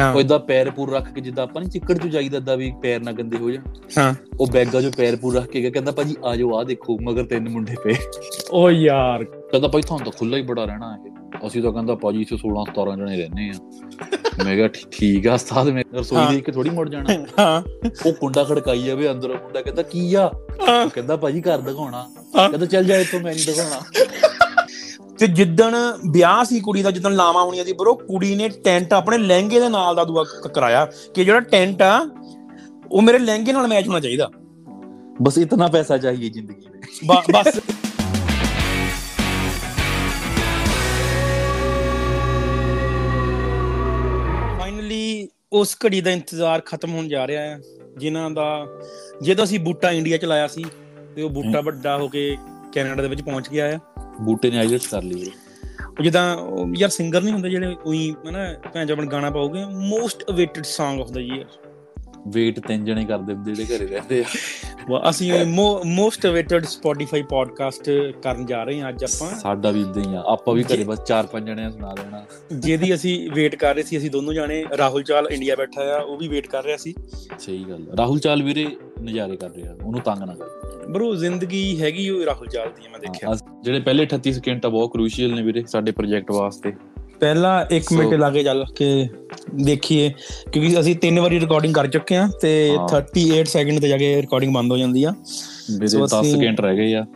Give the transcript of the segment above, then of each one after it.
ਹਾਂ। ਉਹ ਇਦਾਂ ਪੈਰ ਪੂਰ ਰੱਖ ਕੇ ਜਿੱਦਾਂ ਆਪਾਂ ਨਹੀਂ ਚਿੱਕੜ ਚ ਜਾਈਦਾ ਏਦਾਂ ਵੀ ਪੈਰ ਨਾ ਗੰਦੇ ਹੋ ਜਾਣ। ਹਾਂ। ਉਹ ਬੈਗਾ ਜੋ ਪੈਰ ਪੂਰ ਰੱਖ ਕੇ ਗਿਆ ਕਹਿੰਦਾ ਭਾਜੀ ਆ ਜਾਓ ਆ ਦੇਖੋ ਮਗਰ ਤਿੰਨ ਮੁੰਡੇ ਪਏ। ਓ ਯਾਰ। ਕਹਿੰਦਾ ਭਾਈ ਤੁਹਾਨੂੰ ਤਾਂ ਖੁੱਲਾ ਹੀ ਬੜਾ ਰਹਿਣਾ ਹੈ। ਅਸੀਂ ਤਾਂ ਕਹਿੰਦਾ ਭਾਜੀ ਇੱਥੇ 16 17 ਜਣੇ ਰਹਿੰਦੇ ਆ ਮੈਂ ਕਿਹਾ ਠੀਕ ਆ ਉਸਤਾਦ ਮੈਂ ਰਸੋਈ ਹਾਂ। ਦੇਖ ਕੇ ਥੋੜੀ ਮੁੜ ਜਾਣਾ। ਹਾਂ। ਉਹ ਕੁੰਡਾ ਖੜਕਾਈ ਜਾਵੇ ਅੰਦਰੋਂ ਮੁੰਡਾ ਕਹਿੰਦਾ ਕੀ ਆ? ਕਹਿੰਦਾ ਭਾਜੀ ਘਰ ਦਿਖਾਉਣਾ। ਕਹਿੰਦਾ ਚੱਲ ਜਾ ਇੱਥੋਂ ਮੈਂ ਨਹੀਂ ਦਿਖਾਉਣਾ। ਤੇ ਜਿੱਦਣ ਵਿਆਹ ਸੀ ਕੁੜੀ ਦਾ ਜਿੱਦਣ ਲਾਵਾਂ ਹੋਣੀਆਂ ਸੀ ਬਰੋ ਕੁੜੀ ਨੇ ਟੈਂਟ ਆਪਣੇ ਲਹਿੰਗੇ ਦੇ ਨਾਲ ਦਾ ਦੂਆ ਕਰਾਇਆ ਕਿ ਜਿਹੜਾ ਟੈਂਟ ਆ ਉਹ ਮੇਰੇ ਲਹਿੰਗੇ ਨਾਲ ਮੈਚ ਹੋਣਾ ਚਾਹੀਦਾ। ਬਸ ਇਤਨਾ ਪੈਸਾ ਚਾਹੀਏ ਜ਼ਿੰਦਗੀ ਬ- ਬਸ। ਫਾਈਨਲੀ ਉਸ ਘੜੀ ਦਾ ਇੰਤਜ਼ਾਰ ਖਤਮ ਹੋਣ ਜਾ ਰਿਹਾ ਹੈ ਜਿਨ੍ਹਾਂ ਦਾ ਜਦੋਂ ਅਸੀਂ ਬੂਟਾ ਇੰਡੀਆ ਚ ਲਾਇਆ ਸੀ ਤੇ ਉਹ ਬੂਟਾ ਵੱਡਾ ਹੋ ਕੇ ਕੈਨੇਡਾ ਦੇ ਵਿੱਚ ਪਹੁੰਚ ਗਿਆ ਆ ਬੂਟੇ ਨੇ ਆਈਲਟਸ ਕਰ ਲਈ ਵੀਰੇ। ਉਹ ਜਿੱਦਾਂ ਯਾਰ ਸਿੰਗਰ ਨਹੀਂ ਹੁੰਦੇ ਜਿਹੜੇ ਉਹੀ ਹਨਾ ਭੈਣ ਜਬਨ ਗਾਣਾ ਪਾਉਗੇ most awaited Song of the year wait ਤਿੰਨ ਜਣੇ ਕਰਦੇ ਹੁੰਦੇ ਜਿਹੜੇ ਘਰੇ ਰਹਿੰਦੇ ਆ। ਅਸੀਂ ਮੋਸਟ ਅਵੇਟਡ Spotify ਪੋਡਕਾਸਟ ਕਰਨ ਜਾ ਰਹੇ ਹਾਂ ਅੱਜ ਆਪਾਂ। ਸਾਡਾ ਵੀ ਇਦਾਂ ਹੀ ਆ। ਆਪਾਂ ਵੀ ਘਰੇ ਬਸ ਚਾਰ ਪੰਜ ਜਣਿਆਂ ਸੁਣਾ ਦੇਣਾ ਜਿਹਦੀ ਅਸੀਂ ਵੇਟ ਕਰ ਰਹੇ ਸੀ ਅਸੀਂ ਦੋਨੋਂ ਜਾਣੇ ਰਾਹੁਲ ਚਾਲ ਇੰਡੀਆ ਬੈਠਾ ਆ ਉਹ ਵੀ ਵੇਟ ਕਰ ਰਿਹਾ ਸੀ। ਸਹੀ ਗੱਲ। ਰਾਹੁਲ ਚਾਲ ਵੀਰੇ ਨਜ਼ਾਰੇ ਕਰ ਰਿਹਾ ਉਹਨੂੰ ਤੰਗ ਨਾ ਕਰ। ਬਰੋ ਜ਼ਿੰਦਗੀ ਹੈਗੀ ਉਹ ਰਾਹੁਲ ਚਾਲ ਦੀ ਮੈਂ ਦੇਖਿਆ। ਜਿਹੜੇ ਪਹਿਲੇ 38 ਸਕਿੰਟ ਆ ਬਹੁਤ ਕ੍ਰੂਸ਼ੀਅਲ ਨੇ ਵੀਰੇ ਸਾਡੇ ਪ੍ਰੋਜੈਕਟ ਵਾਸਤੇ। ਪਹਿਲਾ 1 So- ਮਿੰਟ ਲਾ ਕੇ ਚੱਲ ਕੇ ਦੇਖੀਏ ਕਿਉਂਕਿ ਅਸੀਂ ਤਿੰਨ ਵਾਰੀ ਰਿਕਾਰਡਿੰਗ ਕਰ ਚੁੱਕੇ ਹਾਂ ਤੇ ਹਾਂ। 38 ਸੈਕਿੰਡ ਤੇ ਜਾ ਕੇ ਰਿਕਾਰਡਿੰਗ ਬੰਦ ਹੋ ਜਾਂਦੀ ਆ। ਵੀਰੇ So 10 ਅਸੀਂ- ਸਕਿੰਟ ਰਹਿ ਗਏ ਆ।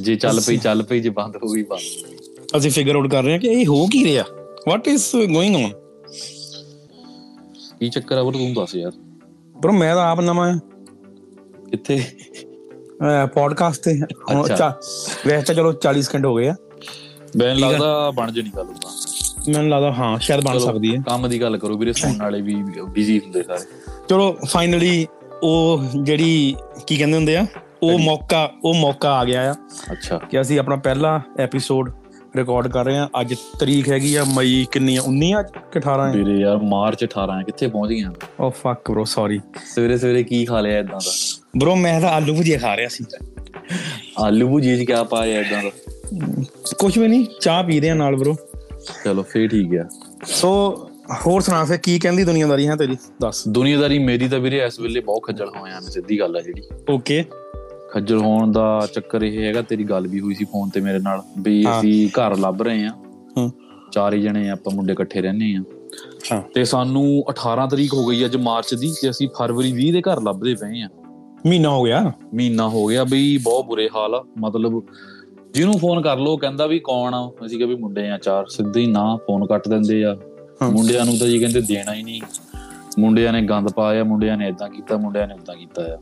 ਜੇ ਚੱਲ ਪਈ ਚੱਲ ਪਈ ਜੇ ਬੰਦ ਹੋ ਗਈ ਬੰਦ। ਅਸੀਂ ਫਿਗਰ ਆਊਟ ਕਰ ਰਹੇ ਹਾਂ ਕਿ ਇਹ ਹੋ ਕੀ ਰਿਹਾ। ਵਾਟ ਇਜ਼ ਗੋਇੰਗ ਔਨ ਕੀ ਚੱਕਰ ਆ ਵੀਰੇ ਤੂੰ ਦੱਸ ਯਾਰ। ਬਰੋ ਮੈਂ ਤਾਂ ਆਪ ਨਵਾਂ ਕਿੱਥੇ? ਪੋਡਕਾਸਟ ਤੇ ਅੱਛਾ। ਵੈਸੇ ਤਾਂ ਚਲੋ 40 ਸਕਿੰਟ ਹੋ ਗਏ ਆ ਮੈਨੂੰ। ਲੱਗਦਾ ਬਣ ਜਣੀ ਗੱਲ ਉਦਾਂ ਮੈਨੂੰ ਲੱਗਦਾ ਹਾਂ ਸ਼ਾਇਦ ਬਣ ਸਕਦੀ ਹੈ ਕੰਮ ਦੀ ਗੱਲ ਕਰੋ ਵੀਰੇ ਸੁਣਨ ਵਾਲੇ ਵੀ ਬਿਜ਼ੀ ਹੁੰਦੇ ਸਾਰੇ ਚਲੋ ਫਾਈਨਲੀ ਉਹ ਜਿਹੜੀ ਕੀ ਕਹਿੰਦੇ ਹੁੰਦੇ ਆ ਉਹ? ਮੌਕਾ ਉਹ ਮੌਕਾ ਆ ਗਿਆ ਆ ਅੱਛਾ ਕਿ ਅਸੀਂ ਆਪਣਾ ਪਹਿਲਾ ਐਪੀਸੋਡ ਰਿਕਾਰਡ ਕਰ ਰਹੇ ਆ ਅੱਜ ਤਰੀਕ ਹੈਗੀ ਆ ਮਈ ਕਿੰਨੀ ਆ? 19 ਆ ਕਿ 18 ਆ? ਵੀਰੇ ਯਾਰ ਮਾਰਚ 18 ਆ। ਕਿੱਥੇ ਪਹੁੰਚ ਗਏ ਆ ਓ ਫੱਕ ਬ్రో ਸੌਰੀ ਸਵੇਰੇ ਸਵੇਰੇ ਕੀ ਖਾ ਲਿਆ ਇਦਾਂ ਦਾ? ਬ్రో ਮੈਂ ਤਾਂ ਆਲੂ ਭੁਜੀਆ ਖਾ ਰਿਹਾ ਸੀ। ਆਲੂ ਭੁਜੀਆ ਚ ਕੀ ਪਾ ਰਿਹਾ ਇਦਾਂ ਦਾ? ਕੁਝ ਵੀ ਨਹੀਂ ਚਾਹ ਪੀ ਰਹੇ ਆ ਨਾਲ ਬ్రో ਚਲੋ ਫੇਰ ਠੀਕ ਆ। ਸੋ ਹੋਰ ਸੁਣਾ ਫੇ ਕੀ ਕਹਿੰਦੀ ਦੁਨੀਆਦਾਰੀ ਹੈ ਤੇਰੀ? ਦੱਸ। ਦੁਨੀਆਦਾਰੀ ਮੇਰੀ ਤਾਂ ਵੀਰੇ ਇਸ ਵੇਲੇ ਬਹੁਤ ਖੱਜਲ ਹੋਇਆ ਮੈਂ ਸਿੱਧੀ ਗੱਲ ਆ ਜਿਹੜੀ। ਓਕੇ ਖੱਜਲ ਹੋਣ ਦਾ ਚੱਕਰ ਇਹ ਹੈਗਾ ਤੇਰੀ ਗੱਲ ਵੀ ਹੋਈ ਸੀ ਫੋਨ ਤੇ ਮੇਰੇ ਨਾਲ ਵੀ। ਅਸੀਂ ਘਰ ਲੱਭ ਰਹੇ ਆ ਹੂੰ। ਚਾਰ ਹੀ ਜਣੇ ਆਪਾਂ ਮੁੰਡੇ ਇਕੱਠੇ ਰਹਿੰਦੇ ਆ ਹਾਂ ਤੇ ਸਾਨੂੰ 18 ਤਰੀਕ ਹੋ ਗਈ ਅੱਜ ਮਾਰਚ ਦੀ ਤੇ ਅਸੀਂ ਫਰਵਰੀ 20 ਦੇ ਘਰ ਲੱਭਦੇ ਪਏ ਆ ਮਹੀਨਾ ਹੋ ਗਿਆ? ਮਹੀਨਾ ਹੋ ਗਿਆ ਬਈ ਬਹੁਤ ਬੁਰੇ ਹਾਲ ਆ। ਮਤਲਬ ਜਿਹਨੂੰ ਫੋਨ ਕਰ ਲੋ ਕਹਿੰਦਾ ਵੀ ਕੌਣ ਆ? ਅਸੀਂ ਕਿਹਾ ਵੀ ਮੁੰਡੇ ਆ ਚਾਰ ਸਿੱਧੇ ਹੀ ਨਾ ਫੋਨ ਕੱਟ ਦਿੰਦੇ ਆ। ਮੁੰਡਿਆਂ ਨੂੰ ਤਾਂ ਜੀ ਕਹਿੰਦੇ ਦੇਣਾ ਹੀ ਨਹੀਂ। ਮੁੰਡਿਆਂ ਨੇ ਗੰਦ ਪਾਇਆ ਮੁੰਡਿਆਂ ਨੇ ਇਦਾਂ ਕੀਤਾ ਮੁੰਡਿਆਂ ਨੇ ਉਦਾਂ ਕੀਤਾ ਆ।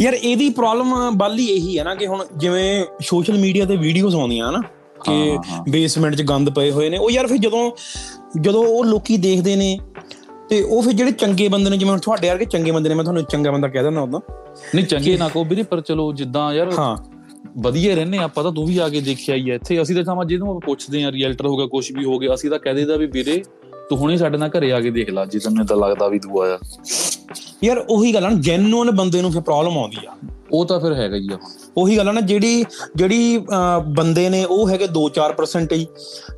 ਯਾਰ ਇਹਦੀ ਪ੍ਰੋਬਲਮ ਬਾਲੀ ਇਹੀ ਹੈ ਨਾ ਕਿ ਹੁਣ ਜਿਵੇਂ ਸੋਸ਼ਲ ਮੀਡੀਆ ਤੇ ਵੀਡੀਓਜ਼ ਆਉਂਦੀਆਂ ਹਨਾ ਕਿ। ਬੇਸਮੈਂਟ 'ਚ ਗੰਦ ਪਏ ਹੋਏ ਨੇ ਉਹ ਯਾਰ ਫਿਰ ਜਦੋਂ ਜਦੋਂ ਉਹ ਲੋਕੀ ਦੇਖਦੇ ਨੇ ਤੇ ਉਹ ਫਿਰ ਜਿਹੜੇ ਚੰਗੇ ਬੰਦੇ ਨੇ ਜਿਵੇਂ ਹੁਣ ਤੁਹਾਡੇ ਵਰਗੇ ਚੰਗੇ ਬੰਦੇ ਨੇ ਮੈਂ ਤੁਹਾਨੂੰ ਚੰਗਾ ਬੰਦਾ ਕਹਿ ਦਿੰਦਾ ਉਦੋਂ ਨਹੀਂ ਚੰਗੇ ਨਾ ਕੋ ਵੀਰੇ ਪਰ ਚਲੋ ਜਿੱਦਾਂ ਯਾਰ ਹਾਂ। ਵਧੀਆ ਰਹਿੰਦੇ ਆਪਾਂ ਤਾਂ ਤੂੰ ਵੀ ਆ ਕੇ ਦੇਖਿਆ ਹੀ ਐ ਇੱਥੇ ਅਸੀਂ ਤਾਂ ਸਮਾਂ ਜਿਹਨੂੰ ਆਪਾਂ ਪੁੱਛਦੇ ਆ ਰੀਅਲਟਰ ਹੋ ਗਿਆ ਕੁਝ ਵੀ ਹੋ ਗਿਆ ਅਸੀਂ ਤਾਂ ਕਹਿ ਦੇਦਾ ਵੀ ਵੀਰੇ ਤੂੰ ਹੁਣੇ ਸਾਡੇ ਨਾਲ ਘਰੇ ਆ ਕੇ ਦੇਖ ਲੈ ਜੇ ਤੈਨੂੰ ਇਦਾਂ ਲੱਗਦਾ ਵੀ ਤੂੰ ਆਇਆ ਯਾਰ ਉਹੀ ਗੱਲ ਆ ਨਾ ਜੈਨੂਨ ਬੰਦੇ ਨੂੰ ਫਿਰ ਪ੍ਰੋਬਲਮ ਆਉਂਦੀ ਆ। ਉਹ ਤਾਂ ਫਿਰ ਹੈਗਾ ਹੀ ਆ। ਉਹੀ ਗੱਲ ਆ ਨਾ ਜਿਹੜੀ ਜਿਹੜੀ ਬੰਦੇ ਨੇ ਉਹ ਹੈਗੇ 2-4% ਹੀ।